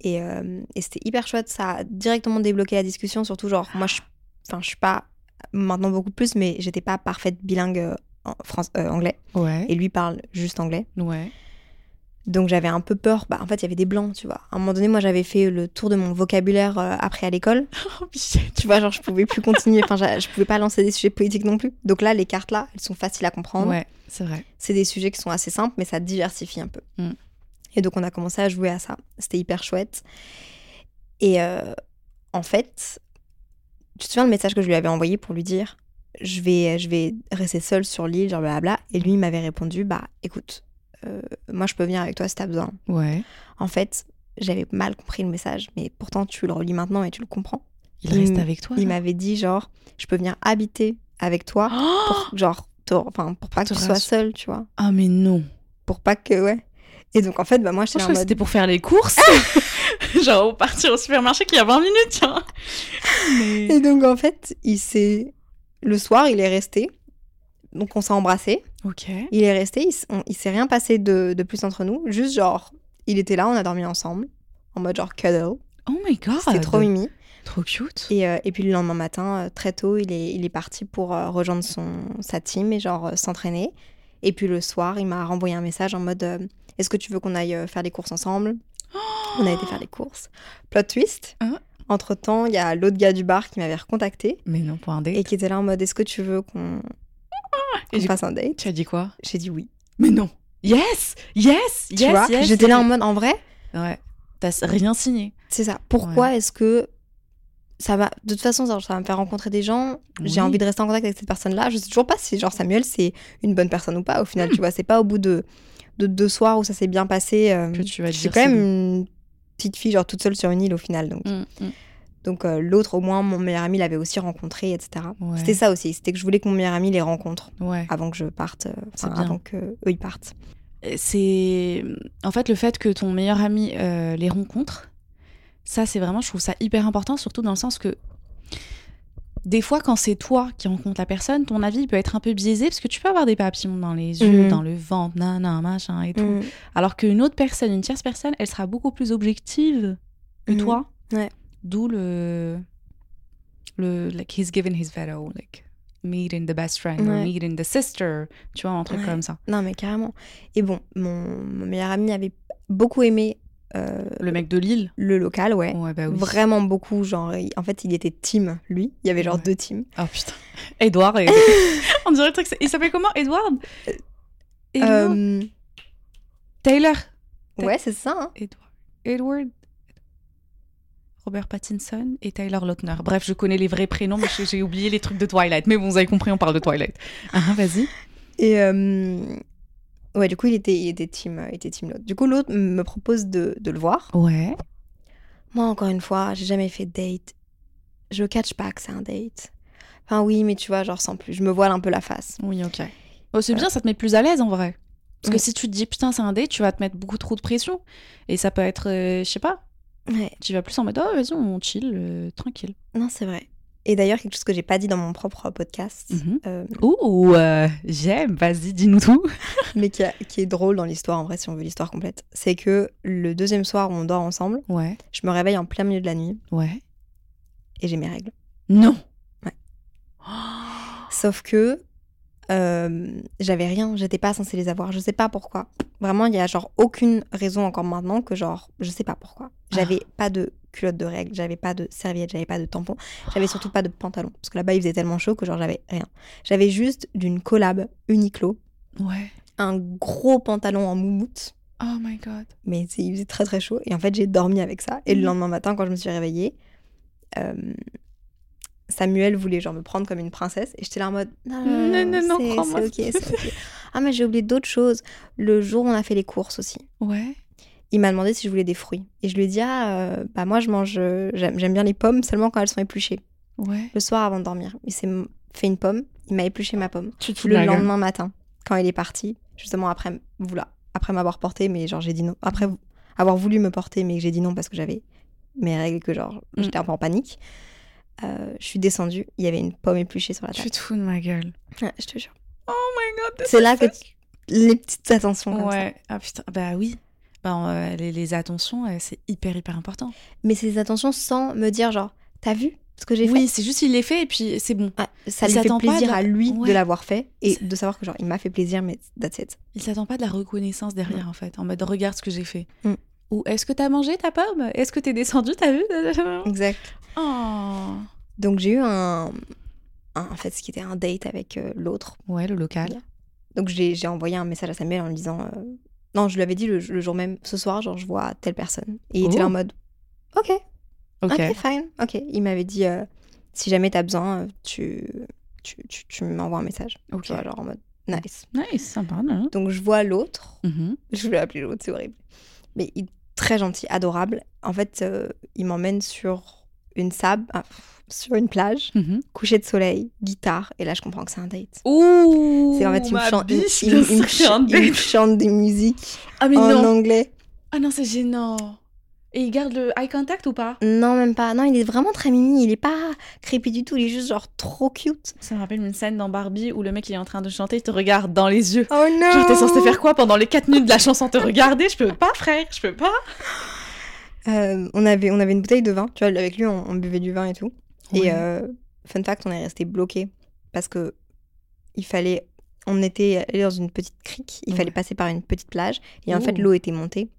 [SPEAKER 2] Et, euh, et c'était hyper chouette. Ça a directement débloqué la discussion. Surtout, genre, moi, je, je suis pas maintenant beaucoup plus, mais j'étais pas parfaite bilingue euh, en France, euh, anglais.
[SPEAKER 1] Ouais.
[SPEAKER 2] Et lui parle juste anglais.
[SPEAKER 1] Ouais.
[SPEAKER 2] Donc, j'avais un peu peur. Bah, en fait, il y avait des blancs, tu vois. À un moment donné, moi, j'avais fait le tour de mon vocabulaire euh, après à l'école.
[SPEAKER 1] Oh.
[SPEAKER 2] Tu vois, genre, je pouvais plus continuer. Enfin, je pouvais pas lancer des sujets politiques non plus. Donc là, les cartes là, elles sont faciles à comprendre.
[SPEAKER 1] Ouais, c'est vrai.
[SPEAKER 2] c'est des sujets qui sont assez simples, mais ça diversifie un peu.
[SPEAKER 1] Mm.
[SPEAKER 2] Et donc, on a commencé à jouer à ça. C'était hyper chouette. Et euh, en fait, tu te souviens le message que je lui avais envoyé pour lui dire je vais, je vais rester seule sur l'île, genre blablabla. Et lui, il m'avait répondu bah écoute, euh, moi, je peux venir avec toi si t'as besoin.
[SPEAKER 1] Ouais.
[SPEAKER 2] En fait, j'avais mal compris le message, mais pourtant, tu le relis maintenant et tu le comprends.
[SPEAKER 1] Il,
[SPEAKER 2] Il
[SPEAKER 1] reste avec toi.
[SPEAKER 2] Il m'avait dit genre je peux venir habiter avec toi
[SPEAKER 1] Oh
[SPEAKER 2] pour genre enfin pour pas que tu sois seule, tu vois
[SPEAKER 1] Ah, mais non.
[SPEAKER 2] pour pas que ouais et donc en fait bah moi
[SPEAKER 1] je que
[SPEAKER 2] mode
[SPEAKER 1] c'était pour faire les courses. Genre, partir au supermarché qu'il y a 20 minutes, tiens. Mais...
[SPEAKER 2] et donc en fait il s'est le soir il est resté donc on s'est embrassé
[SPEAKER 1] Ok.
[SPEAKER 2] il est resté il, il s'est rien passé de, de plus entre nous juste genre il était là on a dormi ensemble en mode genre cuddle
[SPEAKER 1] Oh my god.
[SPEAKER 2] c'était trop mimi
[SPEAKER 1] Trop cute.
[SPEAKER 2] et, euh, et puis le lendemain matin euh, très tôt il est, il est parti pour euh, rejoindre son sa team et genre euh, s'entraîner et puis le soir il m'a renvoyé un message en mode euh, est-ce que tu veux qu'on aille faire les courses ensemble? On a été faire les courses. Plot twist.
[SPEAKER 1] Hein?
[SPEAKER 2] Entre temps, il y a l'autre gars du bar qui m'avait recontacté
[SPEAKER 1] Mais non, pour un date.
[SPEAKER 2] et qui était là en mode Est-ce que tu veux qu'on
[SPEAKER 1] Et du
[SPEAKER 2] fasse un date
[SPEAKER 1] Tu as dit quoi?
[SPEAKER 2] J'ai dit oui.
[SPEAKER 1] Mais non. Yes, yes,
[SPEAKER 2] Tu
[SPEAKER 1] yes,
[SPEAKER 2] vois
[SPEAKER 1] yes.
[SPEAKER 2] J'étais là en mode, en vrai,
[SPEAKER 1] Ouais. T'as rien signé.
[SPEAKER 2] c'est ça. Pourquoi est-ce que ça va. De toute façon, ça va me faire rencontrer des gens. J'ai envie de rester en contact avec cette personne-là. Je sais toujours pas si, genre, Samuel, c'est une bonne personne ou pas. Au final, tu vois, c'est pas au bout de, de deux soirs où ça s'est bien passé. euh,
[SPEAKER 1] Que tu vas
[SPEAKER 2] je suis quand même une petite fille, genre, toute seule sur une île au final. Donc,
[SPEAKER 1] Mm, mm.
[SPEAKER 2] Donc euh, l'autre, au moins, mon meilleur ami l'avait aussi rencontré, etc.
[SPEAKER 1] Ouais.
[SPEAKER 2] C'était ça aussi. C'était que je voulais que mon meilleur ami les rencontre
[SPEAKER 1] Ouais.
[SPEAKER 2] avant que je parte. euh, enfin, avant que eux ils partent.
[SPEAKER 1] c'est en fait le fait que ton meilleur ami euh, les rencontre ça c'est vraiment je trouve ça hyper important surtout dans le sens que des fois quand c'est toi qui rencontres la personne ton avis peut être un peu biaisé parce que tu peux avoir des papillons dans les yeux
[SPEAKER 2] Mhm.
[SPEAKER 1] dans le ventre nan machin et tout
[SPEAKER 2] Mm.
[SPEAKER 1] alors qu'une autre personne une tierce personne elle sera beaucoup plus objective que
[SPEAKER 2] Mhm.
[SPEAKER 1] toi
[SPEAKER 2] Ouais.
[SPEAKER 1] D'où le le like he's given his veto like meeting the best friend or
[SPEAKER 2] Ouais.
[SPEAKER 1] meeting the sister tu vois un truc
[SPEAKER 2] Ouais.
[SPEAKER 1] comme ça
[SPEAKER 2] Non, mais carrément. Et bon, mon, mon meilleur ami avait beaucoup aimé euh,
[SPEAKER 1] le mec de Lille
[SPEAKER 2] le local, ouais.
[SPEAKER 1] ouais bah oui
[SPEAKER 2] Vraiment beaucoup. Genre, il- en fait, il était team, lui. Il y avait genre
[SPEAKER 1] Ouais.
[SPEAKER 2] deux teams.
[SPEAKER 1] Oh putain. Edouard. et- On dirait le truc. Il s'appelle comment Edward Edward
[SPEAKER 2] Euh,
[SPEAKER 1] Taylor.
[SPEAKER 2] ouais, c'est ça. hein.
[SPEAKER 1] Edward. Edward. Robert Pattinson et Taylor Lautner. Bref, je connais les vrais prénoms, mais j'ai- j'ai oublié les trucs de Twilight. Mais bon, vous avez compris, on parle de Twilight. Ah, ah, vas-y.
[SPEAKER 2] Et euh, ouais, du coup, il était, il était team, il était team l'autre. Du coup, l'autre me propose de, de le voir.
[SPEAKER 1] Ouais.
[SPEAKER 2] Moi, encore une fois, j'ai jamais fait de date. Je catch pas que c'est un date. Enfin, oui, mais tu vois, genre sans plus. Je me voile un peu la face.
[SPEAKER 1] Oui, ok. Oh, c'est bien, ça te met plus à l'aise en vrai. Parce que si tu te dis putain, c'est un date, tu vas te mettre beaucoup trop de pression. Et ça peut être, euh, je sais pas,
[SPEAKER 2] Ouais.
[SPEAKER 1] tu vas plus en mode oh, vas-y, on chill, euh, tranquille.
[SPEAKER 2] Non, c'est vrai. Et d'ailleurs, quelque chose que j'ai pas dit dans mon propre podcast,
[SPEAKER 1] Mhm.
[SPEAKER 2] euh,
[SPEAKER 1] Ouh, euh, j'aime, vas-y, dis-nous tout.
[SPEAKER 2] mais qui, a- qui est drôle dans l'histoire, en vrai, si on veut l'histoire complète, c'est que le deuxième soir où on dort ensemble,
[SPEAKER 1] Ouais,
[SPEAKER 2] je me réveille en plein milieu de la nuit
[SPEAKER 1] ouais.
[SPEAKER 2] et j'ai mes règles.
[SPEAKER 1] Non.
[SPEAKER 2] Ouais. Sauf que euh, j'avais rien, j'étais pas censée les avoir, je sais pas pourquoi. Vraiment, il y a genre aucune raison encore maintenant que genre, je sais pas pourquoi. J'avais pas de culotte de règles, j'avais pas de serviette, j'avais pas de tampon, j'avais surtout pas de pantalon. Parce que là-bas, il faisait tellement chaud que genre, j'avais rien. J'avais juste d'une collab Uniqlo,
[SPEAKER 1] Ouais.
[SPEAKER 2] un gros pantalon en moumoute.
[SPEAKER 1] Oh my god.
[SPEAKER 2] mais c'est- il faisait très très chaud. Et en fait, j'ai dormi avec ça. Et le
[SPEAKER 1] Mhm.
[SPEAKER 2] lendemain matin, quand je me suis réveillée, euh, Samuel voulait genre me prendre comme une princesse. Et j'étais là en mode non, non,
[SPEAKER 1] Non, non, non,
[SPEAKER 2] c'est- ok, c'est ok. ah, mais j'ai oublié d'autres choses. Le jour où on a fait les courses aussi,
[SPEAKER 1] Ouais.
[SPEAKER 2] il m'a demandé si je voulais des fruits. Et je lui ai dit ah, euh, bah moi je mange, euh, j'aime bien les pommes seulement quand elles sont épluchées.
[SPEAKER 1] Ouais.
[SPEAKER 2] Le soir avant de dormir. Il s'est fait une pomme, il m'a épluché ma pomme.
[SPEAKER 1] Tu
[SPEAKER 2] Le lendemain matin, quand il est parti, justement après, voilà, après m'avoir porté, mais genre j'ai dit non. Après avoir voulu me porter, mais que j'ai dit non parce que j'avais mes règles que genre
[SPEAKER 1] Mm.
[SPEAKER 2] j'étais un peu en panique. Euh, je suis descendue, il y avait une pomme épluchée sur la
[SPEAKER 1] Tu
[SPEAKER 2] table.
[SPEAKER 1] te fous de ma gueule.
[SPEAKER 2] Ouais, je te jure.
[SPEAKER 1] Oh my god.
[SPEAKER 2] C'est là que tu- les petites attentions comme ça.
[SPEAKER 1] Ouais. Ah putain. Bah oui. Bah, euh, les, les attentions, euh, c'est hyper hyper important.
[SPEAKER 2] Mais ces attentions sans me dire genre t'as vu ce que j'ai
[SPEAKER 1] Oui, c'est juste il les fait et puis c'est bon.
[SPEAKER 2] fait Ça
[SPEAKER 1] il
[SPEAKER 2] lui fait plaisir
[SPEAKER 1] de
[SPEAKER 2] à lui
[SPEAKER 1] Ouais.
[SPEAKER 2] de l'avoir fait et
[SPEAKER 1] C'est-
[SPEAKER 2] de savoir que genre il m'a fait plaisir, mais that's it.
[SPEAKER 1] Il s'attend pas de la reconnaissance derrière en fait. En mode regarde ce que j'ai fait.
[SPEAKER 2] Mm.
[SPEAKER 1] Ou est-ce que t'as mangé ta pomme? Est-ce que t'es descendu? T'as vu?
[SPEAKER 2] Exact.
[SPEAKER 1] Oh.
[SPEAKER 2] Donc j'ai eu un, un- en fait ce qui était un date avec euh, l'autre
[SPEAKER 1] Ouais, le local.
[SPEAKER 2] Donc j'ai envoyé un message à Samuel en lui disant euh, non, je lui avais dit le, le jour même ce soir genre je vois telle personne et il était
[SPEAKER 1] Oh.
[SPEAKER 2] là en mode OK,
[SPEAKER 1] Ok.
[SPEAKER 2] Fine. OK, il m'avait dit euh, si jamais t'as besoin tu tu, tu, tu m'envoies un message.
[SPEAKER 1] Ok.
[SPEAKER 2] Tu vois, genre en mode nice.
[SPEAKER 1] Nice, sympa. non?
[SPEAKER 2] Donc je vois l'autre,
[SPEAKER 1] Mhm.
[SPEAKER 2] je voulais appeler l'autre, c'est horrible. Mais il très gentil, adorable. En fait, euh, il m'emmène sur une sable, ah, sur une plage,
[SPEAKER 1] Mhm.
[SPEAKER 2] coucher de soleil, guitare et là je comprends que c'est un date.
[SPEAKER 1] Ouh.
[SPEAKER 2] C'est en fait, il me, chante, il,
[SPEAKER 1] biche,
[SPEAKER 2] il-
[SPEAKER 1] bien
[SPEAKER 2] il me ch- il chante des musiques
[SPEAKER 1] Ah mais
[SPEAKER 2] en
[SPEAKER 1] non.
[SPEAKER 2] anglais.
[SPEAKER 1] Ah non, c'est gênant. Et il garde le eye contact ou pas?
[SPEAKER 2] Non, même pas. Non, il est vraiment très mimi. Il est pas creepy du tout. Il est juste genre trop cute.
[SPEAKER 1] Ça me rappelle une scène dans Barbie où le mec il est en train de chanter, il te regarde dans les yeux.
[SPEAKER 2] Oh non
[SPEAKER 1] Genre t'es censé faire quoi pendant les 4 minutes de la chanson? Te regarder? Je peux pas frère, je peux pas.
[SPEAKER 2] Euh, on, avait, on avait une bouteille de vin. Tu vois, avec lui, on, on buvait du vin et tout.
[SPEAKER 1] Ouais.
[SPEAKER 2] Et euh, fun fact, on est resté bloqué parce que il fallait. On était allé dans une petite crique. Il
[SPEAKER 1] Ouais.
[SPEAKER 2] fallait passer par une petite plage. Et en fait, l'eau était montée.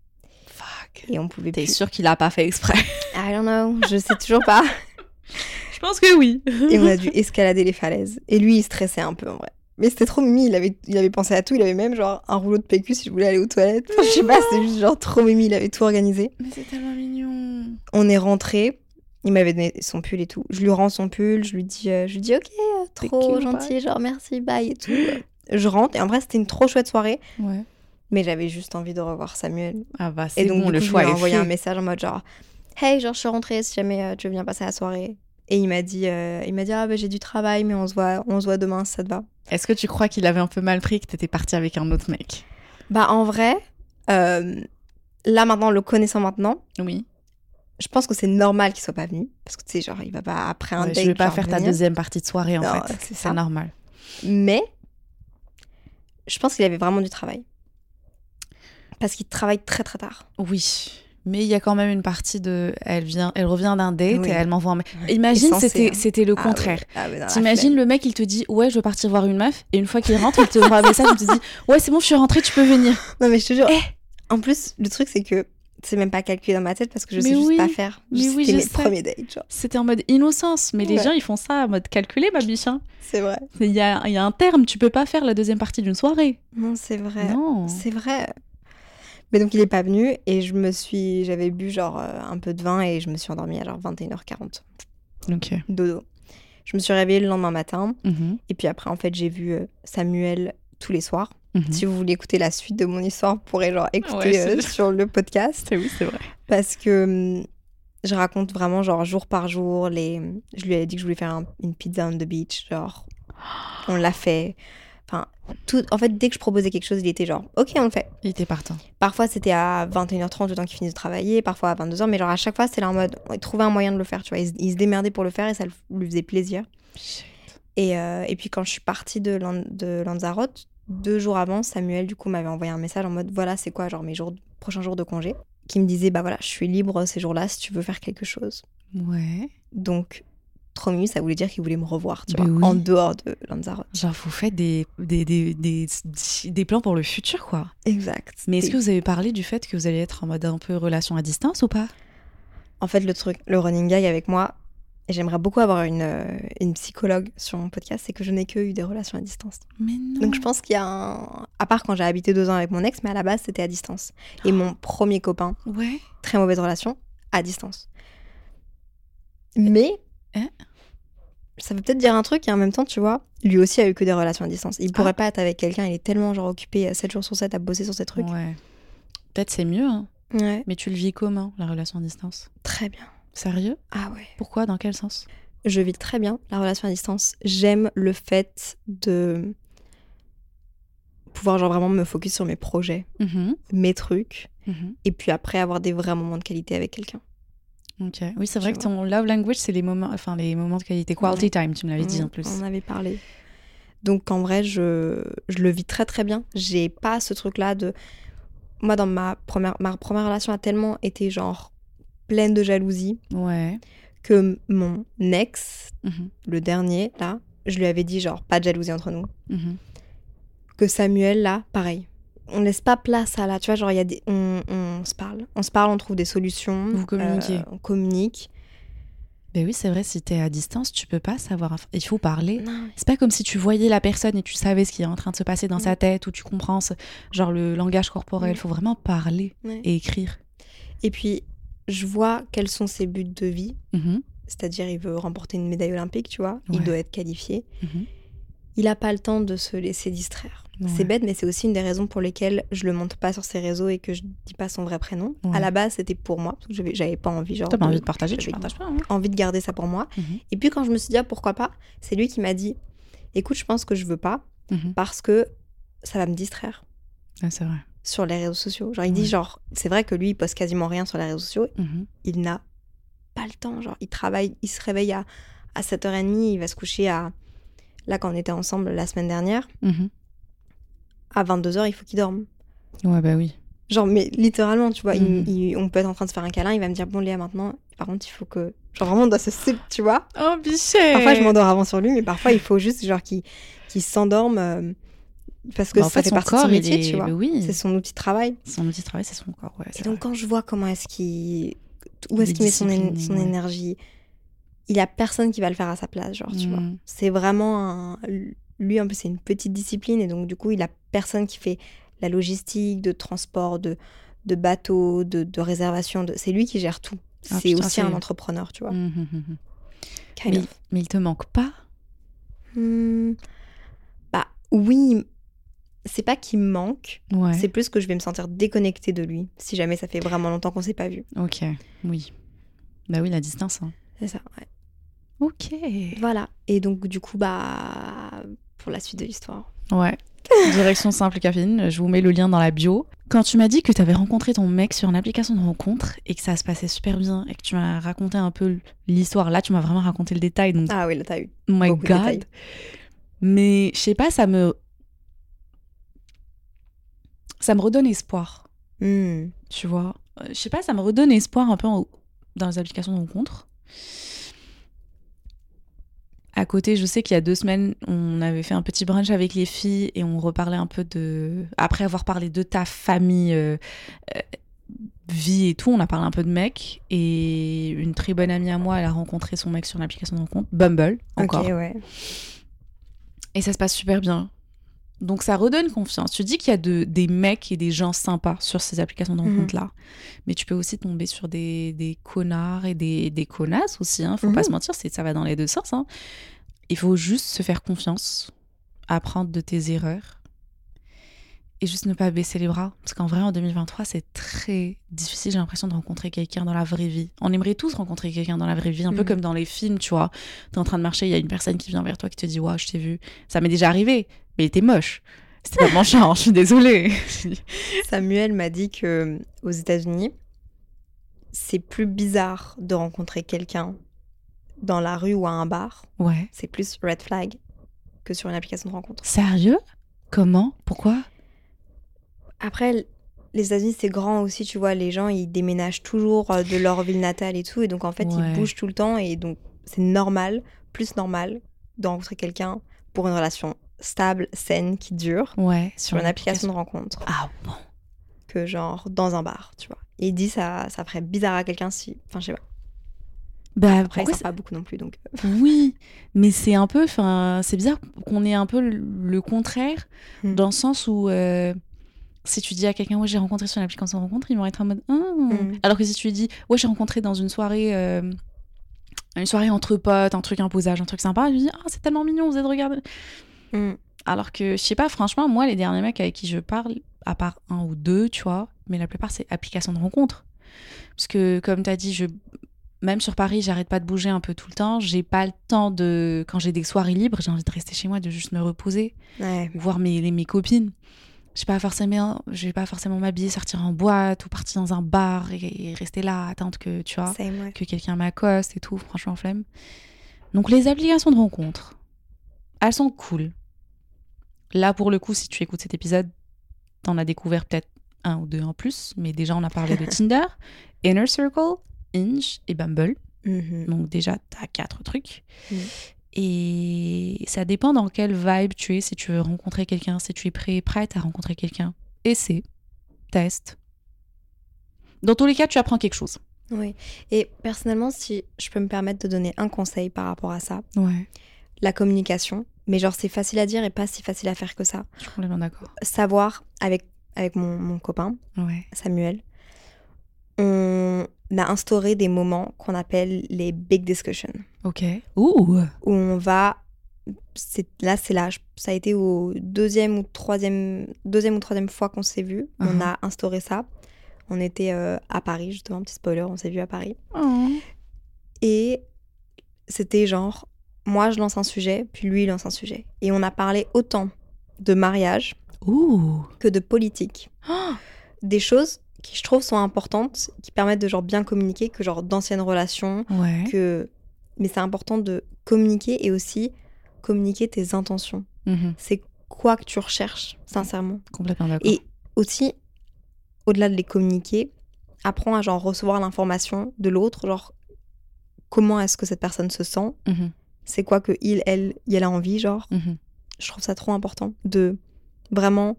[SPEAKER 1] Fuck.
[SPEAKER 2] Et on pouvait
[SPEAKER 1] T'es
[SPEAKER 2] plus.
[SPEAKER 1] sûr qu'il a pas fait exprès?
[SPEAKER 2] I don't know. Je sais toujours pas.
[SPEAKER 1] Je pense que oui.
[SPEAKER 2] Et on a dû escalader les falaises. Et lui, il stressait un peu en vrai. Mais c'était trop mimi, il avait, il avait pensé à tout, il avait même genre un rouleau de PQ si je voulais aller aux toilettes. Enfin, je sais pas, c'était juste genre trop mimi, il avait tout organisé.
[SPEAKER 1] Mais c'est tellement mignon.
[SPEAKER 2] On est rentré, il m'avait donné son pull et tout. Je lui rends son pull, je lui dis, euh, je lui dis ok, euh, trop gentil, genre merci, bye et tout. je rentre et en vrai c'était une trop chouette soirée,
[SPEAKER 1] Ouais.
[SPEAKER 2] Mais j'avais juste envie de revoir Samuel.
[SPEAKER 1] Ah bah c'est bon,
[SPEAKER 2] du
[SPEAKER 1] le
[SPEAKER 2] coup,
[SPEAKER 1] choix
[SPEAKER 2] je lui ai envoyé
[SPEAKER 1] fait.
[SPEAKER 2] un message en mode genre, hey, genre je suis rentrée si jamais euh, tu veux bien passer la soirée. Et il m'a dit, euh, il m'a dit ah bah j'ai du travail mais on se voit, on se voit demain si ça te va.
[SPEAKER 1] Est-ce que tu crois qu'il avait un peu mal pris que t'étais partie avec un autre mec?
[SPEAKER 2] Bah en vrai, euh, là maintenant le connaissant maintenant,
[SPEAKER 1] Oui.
[SPEAKER 2] je pense que c'est normal qu'il soit pas venu parce que tu sais genre il va pas après un
[SPEAKER 1] Ouais,
[SPEAKER 2] date.
[SPEAKER 1] je vais pas
[SPEAKER 2] genre,
[SPEAKER 1] faire ta deuxième partie de soirée en
[SPEAKER 2] Non,
[SPEAKER 1] fait.
[SPEAKER 2] c'est
[SPEAKER 1] normal.
[SPEAKER 2] Mais je pense qu'il avait vraiment du travail parce qu'il travaille très très tard.
[SPEAKER 1] Oui. Mais il y a quand même une partie de. Elle vient, elle revient d'un date
[SPEAKER 2] Oui.
[SPEAKER 1] et elle m'envoie un. Imagine, c'était,
[SPEAKER 2] hein.
[SPEAKER 1] c'était le
[SPEAKER 2] Ah
[SPEAKER 1] contraire.
[SPEAKER 2] ah
[SPEAKER 1] T'imagines le mec, il te dit ouais, je veux partir voir une meuf, et une fois qu'il rentre, il te envoie un message, il te dit ouais, c'est bon, je suis rentrée, tu peux venir.
[SPEAKER 2] Non mais je te jure.
[SPEAKER 1] Eh
[SPEAKER 2] En plus, le truc c'est que c'est même pas calculé dans ma tête parce que je
[SPEAKER 1] Mais
[SPEAKER 2] sais juste
[SPEAKER 1] oui.
[SPEAKER 2] pas faire.
[SPEAKER 1] Oui,
[SPEAKER 2] c'était
[SPEAKER 1] je
[SPEAKER 2] mes
[SPEAKER 1] sais.
[SPEAKER 2] premiers dates, genre.
[SPEAKER 1] C'était en mode innocence, mais les gens ils font ça en mode calculé, ma biche. hein.
[SPEAKER 2] C'est vrai.
[SPEAKER 1] Il y a, il y a un terme, tu peux pas faire la deuxième partie d'une soirée.
[SPEAKER 2] Non, c'est vrai.
[SPEAKER 1] Non.
[SPEAKER 2] C'est vrai. Mais donc il est pas venu et je me suis j'avais bu genre euh, un peu de vin et je me suis endormie à genre 21h40.
[SPEAKER 1] Ok.
[SPEAKER 2] Dodo. Je me suis réveillée le lendemain matin
[SPEAKER 1] Mhm,
[SPEAKER 2] et puis après en fait, j'ai vu euh, Samuel tous les soirs.
[SPEAKER 1] mhm.
[SPEAKER 2] Si vous voulez écouter la suite de mon histoire, vous pourrez genre écouter
[SPEAKER 1] Ouais,
[SPEAKER 2] euh, sur le podcast
[SPEAKER 1] oui, c'est vrai.
[SPEAKER 2] parce que hum, je raconte vraiment genre jour par jour les je lui ai dit que je voulais faire un- une pizza on the beach genre on l'a fait enfin tout en fait dès que je proposais quelque chose il était genre ok on le fait
[SPEAKER 1] Il était partant.
[SPEAKER 2] parfois c'était à 21h30 le temps qu'il finisse de travailler parfois à 22h mais genre à chaque fois c'était là en mode il trouvait un moyen de le faire tu vois il, se- il se démerdait pour le faire et ça lui faisait plaisir et, euh, et puis quand je suis partie de, Lan- de Lanzarote, deux jours avant, Samuel du coup m'avait envoyé un message en mode voilà c'est quoi genre mes jours, prochains jours de congé, qui me disait bah voilà je suis libre ces jours-là si tu veux faire quelque chose.
[SPEAKER 1] Ouais.
[SPEAKER 2] Donc trop mignon, ça voulait dire qu'il voulait me revoir tu
[SPEAKER 1] Ben
[SPEAKER 2] vois
[SPEAKER 1] oui.
[SPEAKER 2] en dehors de Lanzarote.
[SPEAKER 1] Genre, vous faites des, des, des, des, des plans pour le futur, quoi.
[SPEAKER 2] Exact.
[SPEAKER 1] Mais est-ce que vous avez parlé du fait que vous allez être en mode un peu relation à distance ou pas?
[SPEAKER 2] En fait le truc, le running gag avec moi, et j'aimerais beaucoup avoir une, euh, une psychologue sur mon podcast, c'est que je n'ai que eu des relations à distance.
[SPEAKER 1] Mais non.
[SPEAKER 2] Donc je pense qu'il y a un... À part quand j'ai habité deux ans avec mon ex, mais à la base c'était à distance. Et mon premier copain,
[SPEAKER 1] Ouais.
[SPEAKER 2] très mauvaise relation, à distance. Mais
[SPEAKER 1] Hein?
[SPEAKER 2] Ça veut peut-être dire un truc et en même temps, tu vois, lui aussi a eu que des relations à distance. Il pourrait
[SPEAKER 1] Ah.
[SPEAKER 2] pas être avec quelqu'un, il est tellement genre occupé 7 jours sur 7 à bosser sur ces trucs.
[SPEAKER 1] Ouais. Peut-être c'est mieux, hein.
[SPEAKER 2] Ouais,
[SPEAKER 1] Mais tu le vis comment, la relation à distance?
[SPEAKER 2] Très bien.
[SPEAKER 1] Sérieux?
[SPEAKER 2] Ah ouais.
[SPEAKER 1] Pourquoi? Dans quel sens?
[SPEAKER 2] Je vis très bien la relation à distance. J'aime le fait de pouvoir genre vraiment me focus sur mes projets,
[SPEAKER 1] Mhm,
[SPEAKER 2] mes trucs,
[SPEAKER 1] mhm.
[SPEAKER 2] et puis après avoir des vrais moments de qualité avec quelqu'un.
[SPEAKER 1] Ok. Oui, c'est vrai que ton love language, c'est les moments, enfin les moments de qualité, quality time, tu me l'avais dit en plus.
[SPEAKER 2] On en avait parlé. Donc en vrai, je, je le vis très très bien. J'ai pas ce truc-là de. Moi, dans ma première, ma première relation a tellement été genre pleine de jalousie
[SPEAKER 1] Ouais.
[SPEAKER 2] que mon ex,
[SPEAKER 1] Mhm,
[SPEAKER 2] le dernier, là, je lui avais dit genre pas de jalousie entre nous.
[SPEAKER 1] mhm.
[SPEAKER 2] Que Samuel, là, pareil. On laisse pas place à là, tu vois, genre il y a des. On, on se parle. On se parle, on trouve des solutions.
[SPEAKER 1] Vous communiquez.
[SPEAKER 2] euh, on communique.
[SPEAKER 1] Ben oui, c'est vrai, si t'es à distance, tu peux pas savoir. Il faut parler. C'est pas comme si tu voyais la personne et tu savais ce qui est en train de se passer dans sa tête ou tu comprends ce- genre le langage corporel. Il faut vraiment parler
[SPEAKER 2] ouais.
[SPEAKER 1] et écrire.
[SPEAKER 2] Et puis, je vois quels sont ses buts de vie.
[SPEAKER 1] Mhm,
[SPEAKER 2] C'est-à-dire, il veut remporter une médaille olympique, tu vois. Il doit être qualifié.
[SPEAKER 1] mhm.
[SPEAKER 2] Il n'a pas le temps de se laisser distraire.
[SPEAKER 1] Ouais.
[SPEAKER 2] C'est bête, mais c'est aussi une des raisons pour lesquelles je le montre pas sur ses réseaux et que je dis pas son vrai prénom.
[SPEAKER 1] Ouais.
[SPEAKER 2] À la base, c'était pour moi, parce que j'avais- pas envie, genre.
[SPEAKER 1] T'as pas envie de partager, tu partages pas. hein.
[SPEAKER 2] Envie de garder ça pour moi.
[SPEAKER 1] Mhm,
[SPEAKER 2] Et puis, quand je me suis dit, ah, pourquoi pas, c'est lui qui m'a dit, écoute, je pense que je veux pas
[SPEAKER 1] mhm.
[SPEAKER 2] parce que ça va me distraire
[SPEAKER 1] Ouais, c'est vrai.
[SPEAKER 2] sur les réseaux sociaux. Genre, il
[SPEAKER 1] Ouais.
[SPEAKER 2] dit, genre, c'est vrai que lui, il poste quasiment rien sur les réseaux sociaux.
[SPEAKER 1] Mhm.
[SPEAKER 2] il n'a pas le temps. Genre, il travaille, il se réveille à, à 7h30, il va se coucher à. Là, quand on était ensemble la semaine dernière. À 22h, il faut qu'il dorme.
[SPEAKER 1] Ouais, bah oui.
[SPEAKER 2] Genre, mais littéralement, tu vois, il- il- on peut être en train de se faire un câlin, il va me dire, bon, Léa, maintenant, par contre, il faut que. Genre, vraiment, on doit se. Tu vois
[SPEAKER 1] Oh, bichet
[SPEAKER 2] Parfois, je m'endors avant sur lui, mais parfois, il faut juste, genre, qu'il s'endorme. euh, parce que
[SPEAKER 1] Bah,
[SPEAKER 2] ça
[SPEAKER 1] fait,
[SPEAKER 2] partie de son métier,
[SPEAKER 1] est-
[SPEAKER 2] tu vois.
[SPEAKER 1] bah oui.
[SPEAKER 2] C'est son outil de travail.
[SPEAKER 1] Son outil de travail, c'est son corps. Ouais,
[SPEAKER 2] Et donc,
[SPEAKER 1] vrai.
[SPEAKER 2] quand je vois comment est-ce qu'il. Où est-ce
[SPEAKER 1] est
[SPEAKER 2] qu'il met son, é-
[SPEAKER 1] discipliné,
[SPEAKER 2] son
[SPEAKER 1] ouais.
[SPEAKER 2] énergie Il y a personne qui va le faire à sa place, genre, tu vois.
[SPEAKER 1] Mhm.
[SPEAKER 2] C'est vraiment un- lui, en plus, c'est une petite discipline et donc, du coup, il a personne qui fait la logistique, de transport, de, de bateau, de, de réservation. De... C'est lui qui gère tout.
[SPEAKER 1] Ah,
[SPEAKER 2] c'est aussi un entrepreneur, tu vois.
[SPEAKER 1] Mhm, mhm.
[SPEAKER 2] Kind
[SPEAKER 1] mais, il te manque pas?
[SPEAKER 2] Bah oui, c'est pas qu'il me manque,
[SPEAKER 1] Ouais.
[SPEAKER 2] c'est plus que je vais me sentir déconnectée de lui si jamais ça fait vraiment longtemps qu'on s'est pas vu.
[SPEAKER 1] Ok, oui. Bah oui, la distance. hein.
[SPEAKER 2] C'est ça, ouais.
[SPEAKER 1] Ok.
[SPEAKER 2] Voilà. Et donc, du coup, bah, pour la suite de l'histoire.
[SPEAKER 1] Ouais. Direction simple caféine, je vous mets le lien dans la bio. Quand tu m'as dit que tu avais rencontré ton mec sur une application de rencontre et que ça se passait super bien et que tu m'as raconté un peu l'histoire, là tu m'as vraiment raconté le détail, donc
[SPEAKER 2] Ah oui, là, t'as eu.
[SPEAKER 1] oh my god. Mais je sais pas, ça me. Ça me redonne espoir,
[SPEAKER 2] Hmm.
[SPEAKER 1] tu vois? Euh, Je sais pas, ça me redonne espoir un peu en- dans les applications de rencontre. À côté, je sais qu'il y a deux semaines, on avait fait un petit brunch avec les filles et on reparlait un peu de. Après avoir parlé de ta famille, euh, euh, vie et tout, on a parlé un peu de mec. Et une très bonne amie à moi, elle a rencontré son mec sur une application de rencontre, Bumble, encore.
[SPEAKER 2] Ok, ouais.
[SPEAKER 1] Et ça se passe super bien. Donc ça redonne confiance. Tu dis qu'il y a de, des mecs et des gens sympas sur ces applications de
[SPEAKER 2] Mhm.
[SPEAKER 1] rencontre-là. Mais tu peux aussi tomber sur des, des connards et des, des connasses aussi. Hein. Faut
[SPEAKER 2] Mhm.
[SPEAKER 1] pas se mentir, ça va dans les deux sens. hein. Il faut juste se faire confiance, apprendre de tes erreurs et juste ne pas baisser les bras. Parce qu'en vrai, en 2023, c'est très difficile, j'ai l'impression, de rencontrer quelqu'un dans la vraie vie. On aimerait tous rencontrer quelqu'un dans la vraie vie, un peu
[SPEAKER 2] Mhm.
[SPEAKER 1] comme dans les films, tu vois. T'es en train de marcher, il y a une personne qui vient vers toi qui te dit Waouh, je t'ai vu. Ça m'est déjà arrivé, mais il était moche. C'était pas mon genre, je suis désolée.
[SPEAKER 2] Samuel m'a dit que aux États-Unis, c'est plus bizarre de rencontrer quelqu'un dans la rue ou à un bar.
[SPEAKER 1] ouais.
[SPEAKER 2] C'est plus red flag que sur une application de rencontre.
[SPEAKER 1] Sérieux? Comment? Pourquoi?
[SPEAKER 2] Après, les États-Unis, c'est grand aussi, tu vois. Les gens, ils déménagent toujours euh, de leur ville natale et tout. Et donc, en fait,
[SPEAKER 1] Ouais.
[SPEAKER 2] ils bougent tout le temps. Et donc, c'est normal, plus normal, de rencontrer quelqu'un pour une relation stable, saine, qui dure,
[SPEAKER 1] Ouais.
[SPEAKER 2] sur une application de rencontre,
[SPEAKER 1] Ah bon
[SPEAKER 2] que genre dans un bar, tu vois. Et il dit ça, ça ferait bizarre à quelqu'un si. Enfin, je sais pas.
[SPEAKER 1] Bah,
[SPEAKER 2] Après,
[SPEAKER 1] pourquoi
[SPEAKER 2] sort pas beaucoup non plus, donc. euh,
[SPEAKER 1] ça- Oui, mais c'est un peu. Enfin, c'est bizarre qu'on ait un peu le, le contraire,
[SPEAKER 2] Hmm.
[SPEAKER 1] dans le sens où. euh, si tu dis à quelqu'un, ouais, j'ai rencontré sur une application de rencontre, ils vont être en mode. Ah.
[SPEAKER 2] Hmm.
[SPEAKER 1] Alors que si tu lui dis, ouais, j'ai rencontré dans une soirée. euh, une soirée entre potes, un truc imposage, un truc sympa, je lui dis, ah, c'est tellement mignon, vous êtes regardé.
[SPEAKER 2] Hmm.
[SPEAKER 1] Alors que, je sais pas, franchement, moi, les derniers mecs avec qui je parle, à part un ou deux, tu vois, mais la plupart, c'est application de rencontre. Parce que, comme tu as dit, je... même sur Paris, j'arrête pas de bouger un peu tout le temps. J'ai pas le temps de. Quand j'ai des soirées libres, j'ai envie de rester chez moi, de juste me reposer,
[SPEAKER 2] Ouais.
[SPEAKER 1] voir mes, les- mes copines. Je vais pas forcément, je vais pas forcément m'habiller, sortir en boîte ou partir dans un bar et, et rester là, attendre que, tu vois,
[SPEAKER 2] Same,
[SPEAKER 1] que quelqu'un m'accoste et tout, franchement, flemme. Donc, les applications de rencontre, elles sont cool. Là, pour le coup, si tu écoutes cet épisode, t'en as découvert peut-être un ou deux en plus, mais déjà, on a parlé de Tinder, Inner Circle, Inch et Bumble.
[SPEAKER 2] Mhm.
[SPEAKER 1] Donc, déjà, t'as quatre trucs.
[SPEAKER 2] Mhm.
[SPEAKER 1] Et ça dépend dans quelle vibe tu es, si tu veux rencontrer quelqu'un, si tu es prêt, prête à rencontrer quelqu'un. Essaie, teste. Dans tous les cas, tu apprends quelque chose.
[SPEAKER 2] Oui. Et personnellement, si je peux me permettre de donner un conseil par rapport à ça,
[SPEAKER 1] Ouais,
[SPEAKER 2] la communication. Mais genre, c'est facile à dire et pas si facile à faire que ça.
[SPEAKER 1] je suis complètement d'accord.
[SPEAKER 2] Savoir, avec, avec mon, mon copain,
[SPEAKER 1] Ouais.
[SPEAKER 2] Samuel, on a instauré des moments qu'on appelle les big discussions.
[SPEAKER 1] Ok. Ouh
[SPEAKER 2] Où on va. c'est- Là, c'est là. je- Ça a été au deuxième ou troisième, deuxième ou troisième fois qu'on s'est vu. On
[SPEAKER 1] Mhm.
[SPEAKER 2] a instauré ça. On était euh, à Paris, justement, petit spoiler, on s'est vu à Paris.
[SPEAKER 1] Oh.
[SPEAKER 2] Et c'était genre, moi je lance un sujet, puis lui il lance un sujet. Et on a parlé autant de mariage
[SPEAKER 1] Ouh
[SPEAKER 2] que de politique.
[SPEAKER 1] Oh.
[SPEAKER 2] Des choses qui je trouve sont importantes, qui permettent de genre bien communiquer, que genre d'anciennes relations,
[SPEAKER 1] Ouais.
[SPEAKER 2] que... Mais c'est important de communiquer et aussi communiquer tes intentions.
[SPEAKER 1] Mhm.
[SPEAKER 2] C'est quoi que tu recherches, sincèrement.
[SPEAKER 1] Complètement d'accord.
[SPEAKER 2] Et aussi, au-delà de les communiquer, apprends à genre recevoir l'information de l'autre, genre comment est-ce que cette personne se sent,
[SPEAKER 1] Mhm.
[SPEAKER 2] c'est quoi que il, elle, il, a envie, genre.
[SPEAKER 1] Mhm.
[SPEAKER 2] Je trouve ça trop important de vraiment,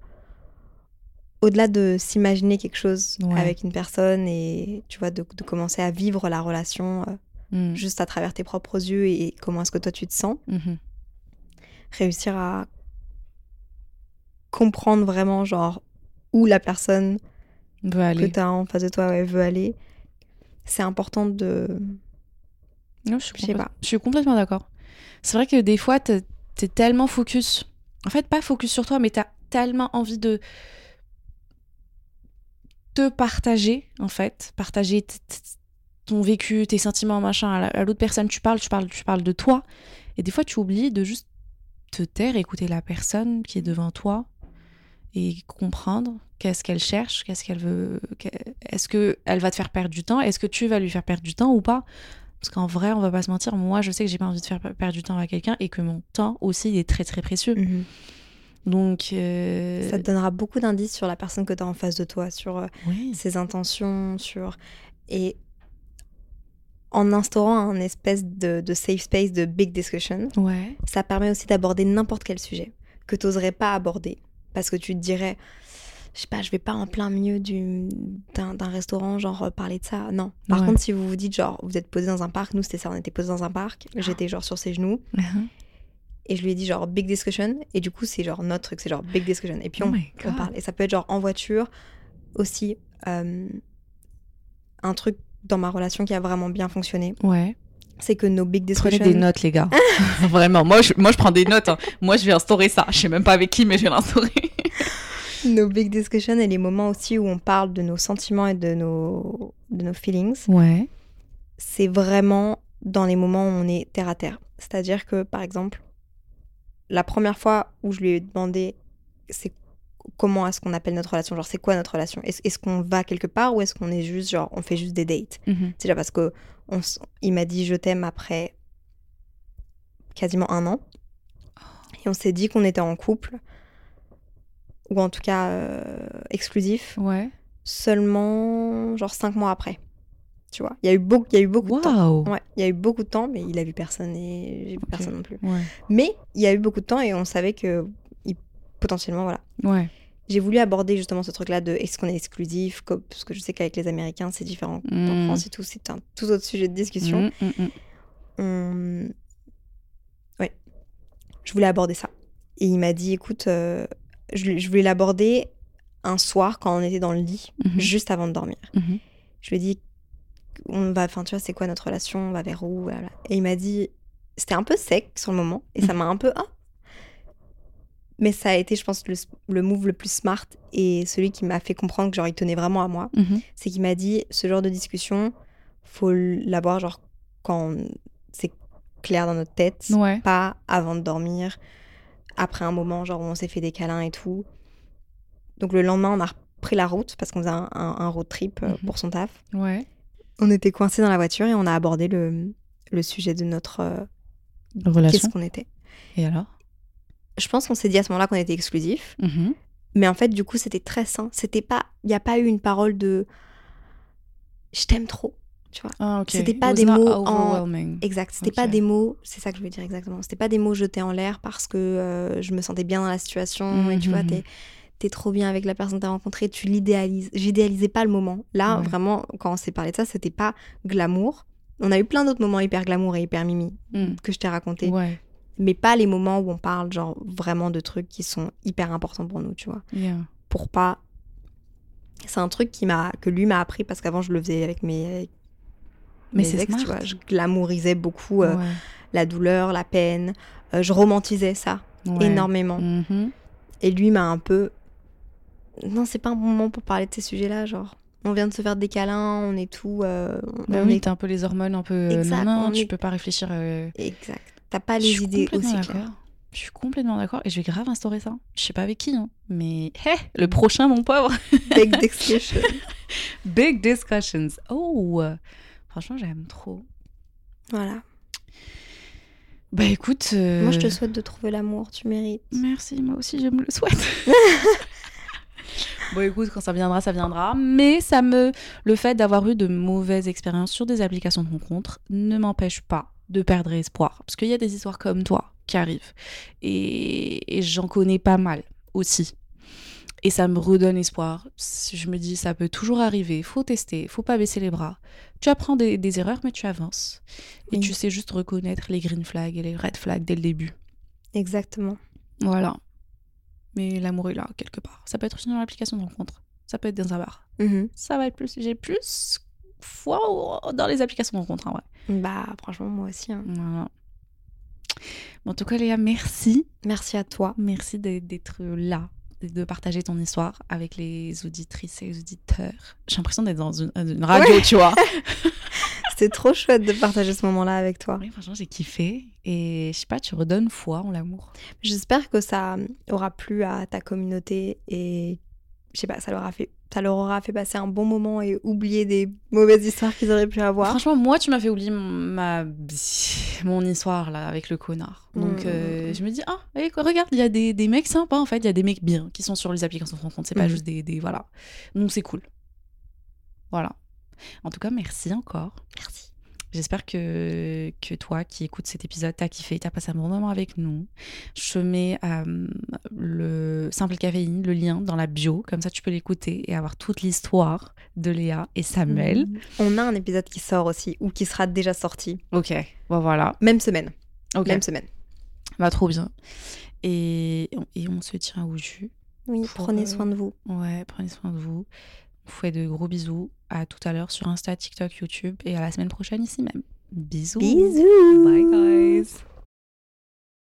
[SPEAKER 2] au-delà de s'imaginer quelque chose
[SPEAKER 1] Ouais.
[SPEAKER 2] avec une personne et tu vois, de, de commencer à vivre la relation euh,
[SPEAKER 1] Mhm.
[SPEAKER 2] juste à travers tes propres yeux et comment est-ce que toi tu te sens,
[SPEAKER 1] Mhm.
[SPEAKER 2] réussir à comprendre vraiment, genre, où la personne
[SPEAKER 1] veut
[SPEAKER 2] que tu as en face de toi ouais, veut aller. C'est important de.
[SPEAKER 1] Non, je, suis
[SPEAKER 2] pas.
[SPEAKER 1] je suis complètement d'accord. C'est vrai que des fois, t'es es tellement focus. En fait, pas focus sur toi, mais t'as tellement envie de te partager, en fait. Partager ton vécu, tes sentiments, machin, à la- à l'autre personne. Tu parles, tu parles, tu parles de toi. Et des fois, tu oublies de juste te taire, écouter la personne qui est devant toi et comprendre qu'est-ce qu'elle cherche, qu'est-ce qu'elle veut. Est-ce que elle va te faire perdre du temps Est-ce que tu vas lui faire perdre du temps ou pas? Parce qu'en vrai, on va pas se mentir, moi, je sais que j'ai pas envie de faire per- perdre du temps à quelqu'un et que mon temps aussi il est très très précieux.
[SPEAKER 2] Mhm.
[SPEAKER 1] Donc, euh,
[SPEAKER 2] Ça te donnera beaucoup d'indices sur la personne que tu as en face de toi, sur euh,
[SPEAKER 1] oui.
[SPEAKER 2] ses intentions, sur. Et en instaurant un espèce de, de safe space de big discussion,
[SPEAKER 1] Ouais.
[SPEAKER 2] ça permet aussi d'aborder n'importe quel sujet que tu n'oserais pas aborder. Parce que tu te dirais, je sais pas, je vais pas en plein milieu du- d'un restaurant, genre euh, parler de ça. Non. Par
[SPEAKER 1] Ouais.
[SPEAKER 2] contre, si vous vous dites, genre, vous êtes posé dans un parc, nous c'était ça, on était posé dans un parc, j'étais genre sur ses genoux,
[SPEAKER 1] Mhm.
[SPEAKER 2] Et je lui ai dit, genre, big discussion, et du coup, c'est genre notre truc, c'est genre big discussion. Et puis
[SPEAKER 1] Oh
[SPEAKER 2] on, on parle. Et ça peut être genre en voiture aussi. euh, un truc dans ma relation qui a vraiment bien fonctionné,
[SPEAKER 1] Ouais.
[SPEAKER 2] c'est que nos big
[SPEAKER 1] Prenez
[SPEAKER 2] discussions.
[SPEAKER 1] des notes, les gars. Vraiment. Moi je, moi, je prends des notes. hein. Moi, je vais instaurer ça. Je sais même pas avec qui, mais je vais l'instaurer.
[SPEAKER 2] nos big discussions et les moments aussi où on parle de nos sentiments et de nos, de nos feelings,
[SPEAKER 1] Ouais.
[SPEAKER 2] c'est vraiment dans les moments où on est terre à terre. C'est-à-dire que, par exemple, la première fois où je lui ai demandé c'est comment est-ce qu'on appelle notre relation, genre c'est quoi notre relation? Est-ce qu'on va quelque part ou est-ce qu'on est juste, genre, on fait juste des dates?
[SPEAKER 1] Mhm.
[SPEAKER 2] C'est déjà parce que on il m'a dit je t'aime après quasiment un an. Et on s'est dit qu'on était en couple, ou en tout cas euh, exclusif,
[SPEAKER 1] Ouais.
[SPEAKER 2] seulement genre cinq mois après. Tu vois, il y a eu beaucoup, il y a eu beaucoup de temps. Ouais, il y a eu beaucoup de temps, mais il a vu personne et j'ai vu personne non plus.
[SPEAKER 1] Ouais.
[SPEAKER 2] Mais il y a eu beaucoup de temps et on savait que il- potentiellement, voilà.
[SPEAKER 1] Ouais.
[SPEAKER 2] J'ai voulu aborder justement ce truc-là de est-ce qu'on est exclusif, parce que je sais qu'avec les Américains c'est différent. En
[SPEAKER 1] Mm.
[SPEAKER 2] France et tout, c'est un tout autre sujet de discussion.
[SPEAKER 1] Mm, mm, mm.
[SPEAKER 2] on- Ouais. Je voulais aborder ça. Et il m'a dit, écoute, euh, je, je voulais l'aborder un soir quand on était dans le lit,
[SPEAKER 1] Mhm.
[SPEAKER 2] juste avant de dormir.
[SPEAKER 1] Mhm.
[SPEAKER 2] Je lui ai dit, on va, enfin, tu vois, c'est quoi notre relation On va vers où Voilà. Et il m'a dit, c'était un peu sec sur le moment, et ça m'a un peu, ah Mais ça a été, je pense, le, le move le plus smart et celui qui m'a fait comprendre que, genre, il tenait vraiment à moi.
[SPEAKER 1] Mhm.
[SPEAKER 2] C'est qu'il m'a dit, ce genre de discussion, faut l'avoir, genre, quand c'est clair dans notre tête,
[SPEAKER 1] Ouais.
[SPEAKER 2] pas avant de dormir, après un moment, genre où on s'est fait des câlins et tout. Donc le lendemain, on a repris la route parce qu'on faisait un, un- un road trip euh,
[SPEAKER 1] Mhm.
[SPEAKER 2] pour son taf.
[SPEAKER 1] Ouais.
[SPEAKER 2] On était coincés dans la voiture et on a abordé le, le sujet de notre euh,
[SPEAKER 1] Relation.
[SPEAKER 2] qu'est-ce qu'on était.
[SPEAKER 1] Et alors?
[SPEAKER 2] Je pense qu'on s'est dit à ce moment-là qu'on était exclusifs,
[SPEAKER 1] Mhm.
[SPEAKER 2] mais en fait, du coup, c'était très sain. C'était pas, il n'y a pas eu une parole de je t'aime trop, tu vois.
[SPEAKER 1] Ah.
[SPEAKER 2] C'était pas des mots en-. Exact. C'était pas des mots, c'est ça que je veux dire exactement. C'était pas des mots jetés en l'air parce que euh, je me sentais bien dans la situation et tu vois,
[SPEAKER 1] Mhm.
[SPEAKER 2] T'es es trop bien avec la personne que t'as rencontrée, tu l'idéalises. J'idéalisais pas le moment. Là,
[SPEAKER 1] Ouais.
[SPEAKER 2] vraiment, quand on s'est parlé de ça, c'était pas glamour. On a eu plein d'autres moments hyper glamour et hyper mimi
[SPEAKER 1] Mm.
[SPEAKER 2] que je t'ai raconté,
[SPEAKER 1] Ouais.
[SPEAKER 2] mais pas les moments où on parle genre vraiment de trucs qui sont hyper importants pour nous, tu vois.
[SPEAKER 1] Yeah.
[SPEAKER 2] Pour pas. C'est un truc qui m'a que lui m'a appris parce qu'avant je le faisais avec mes, avec
[SPEAKER 1] Mais c'est
[SPEAKER 2] tu vois. Je glamourisais beaucoup. euh,
[SPEAKER 1] Ouais.
[SPEAKER 2] la douleur, la peine. Euh, je romantisais ça
[SPEAKER 1] Ouais.
[SPEAKER 2] énormément.
[SPEAKER 1] Mhm.
[SPEAKER 2] Et lui m'a un peu. Non, c'est pas un bon moment pour parler de ces sujets-là. Genre, on vient de se faire des câlins, on est tout. euh, on
[SPEAKER 1] Bah oui,
[SPEAKER 2] est-
[SPEAKER 1] t'as un peu les hormones, un peu. euh,
[SPEAKER 2] Exact,
[SPEAKER 1] non, non,
[SPEAKER 2] on
[SPEAKER 1] tu
[SPEAKER 2] est-
[SPEAKER 1] peux pas réfléchir. euh,
[SPEAKER 2] Exact. T'as pas les idées aussi claires.
[SPEAKER 1] Je suis complètement d'accord et je vais grave instaurer ça. Je sais pas avec qui, hein, mais hé, le prochain, mon pauvre.
[SPEAKER 2] Big discussion.
[SPEAKER 1] Big discussions. Oh, franchement, j'aime trop.
[SPEAKER 2] voilà.
[SPEAKER 1] Bah écoute. euh,
[SPEAKER 2] Moi, je te souhaite de trouver l'amour. Tu mérites.
[SPEAKER 1] Merci, moi aussi, je me le souhaite. Bon, écoute, quand ça viendra, ça viendra. Mais ça me, le fait d'avoir eu de mauvaises expériences sur des applications de rencontres ne m'empêche pas de perdre espoir. Parce qu'il y a des histoires comme toi qui arrivent. Et, et j'en connais pas mal aussi. Et ça me redonne espoir. Je me dis, ça peut toujours arriver. Faut tester, faut pas baisser les bras. Tu apprends des, des erreurs, mais tu avances. Et
[SPEAKER 2] Oui.
[SPEAKER 1] tu sais juste reconnaître les green flags et les red flags dès le début.
[SPEAKER 2] Exactement.
[SPEAKER 1] Voilà. Mais l'amour est là, quelque part. Ça peut être aussi dans l'application de rencontre. Ça peut être dans un bar.
[SPEAKER 2] Mhm.
[SPEAKER 1] Ça va être plus. J'ai plus foi dans les applications de rencontre, en vrai.
[SPEAKER 2] Bah, franchement, moi aussi. hein.
[SPEAKER 1] Voilà. Bon, en tout cas, Léa, merci.
[SPEAKER 2] Merci à toi.
[SPEAKER 1] Merci d'être là, de partager ton histoire avec les auditrices et les auditeurs. J'ai l'impression d'être dans une, une radio, tu vois.
[SPEAKER 2] C'était trop chouette de partager ce moment-là avec toi.
[SPEAKER 1] Oui, franchement, j'ai kiffé. Et je sais pas, tu redonnes foi en l'amour?
[SPEAKER 2] J'espère que ça aura plu à ta communauté et je sais pas, ça leur a fait, ça leur aura fait passer un bon moment et oublier des mauvaises histoires qu'ils auraient pu avoir.
[SPEAKER 1] Franchement, moi, tu m'as fait oublier ma... mon histoire là avec le connard. Donc,
[SPEAKER 2] Mm.
[SPEAKER 1] euh, je me dis, ah, allez, quoi, regarde, il y a des, des mecs sympas en fait. Il y a des mecs bien qui sont sur les applications de rencontre. C'est pas
[SPEAKER 2] Mhm.
[SPEAKER 1] juste des, des. Voilà. Donc, c'est cool. Voilà. En tout cas, merci encore.
[SPEAKER 2] Merci.
[SPEAKER 1] J'espère que, que toi qui écoutes cet épisode, t'as kiffé, t'as passé un bon moment avec nous. Je mets euh, le simple caféine, le lien dans la bio, comme ça tu peux l'écouter et avoir toute l'histoire de Léa et Samuel.
[SPEAKER 2] On a un épisode qui sort aussi ou qui sera déjà sorti.
[SPEAKER 1] Ok, bon voilà.
[SPEAKER 2] Même semaine.
[SPEAKER 1] Ok,
[SPEAKER 2] Même semaine.
[SPEAKER 1] bah trop bien. Et, et on se tient au jus.
[SPEAKER 2] Oui, prenez
[SPEAKER 1] euh,
[SPEAKER 2] soin de vous.
[SPEAKER 1] Ouais, prenez soin de vous. On vous fait de gros bisous. À tout à l'heure sur Insta, TikTok, YouTube et à la semaine prochaine ici même. Bisous.
[SPEAKER 2] Bisous.
[SPEAKER 1] Bye guys.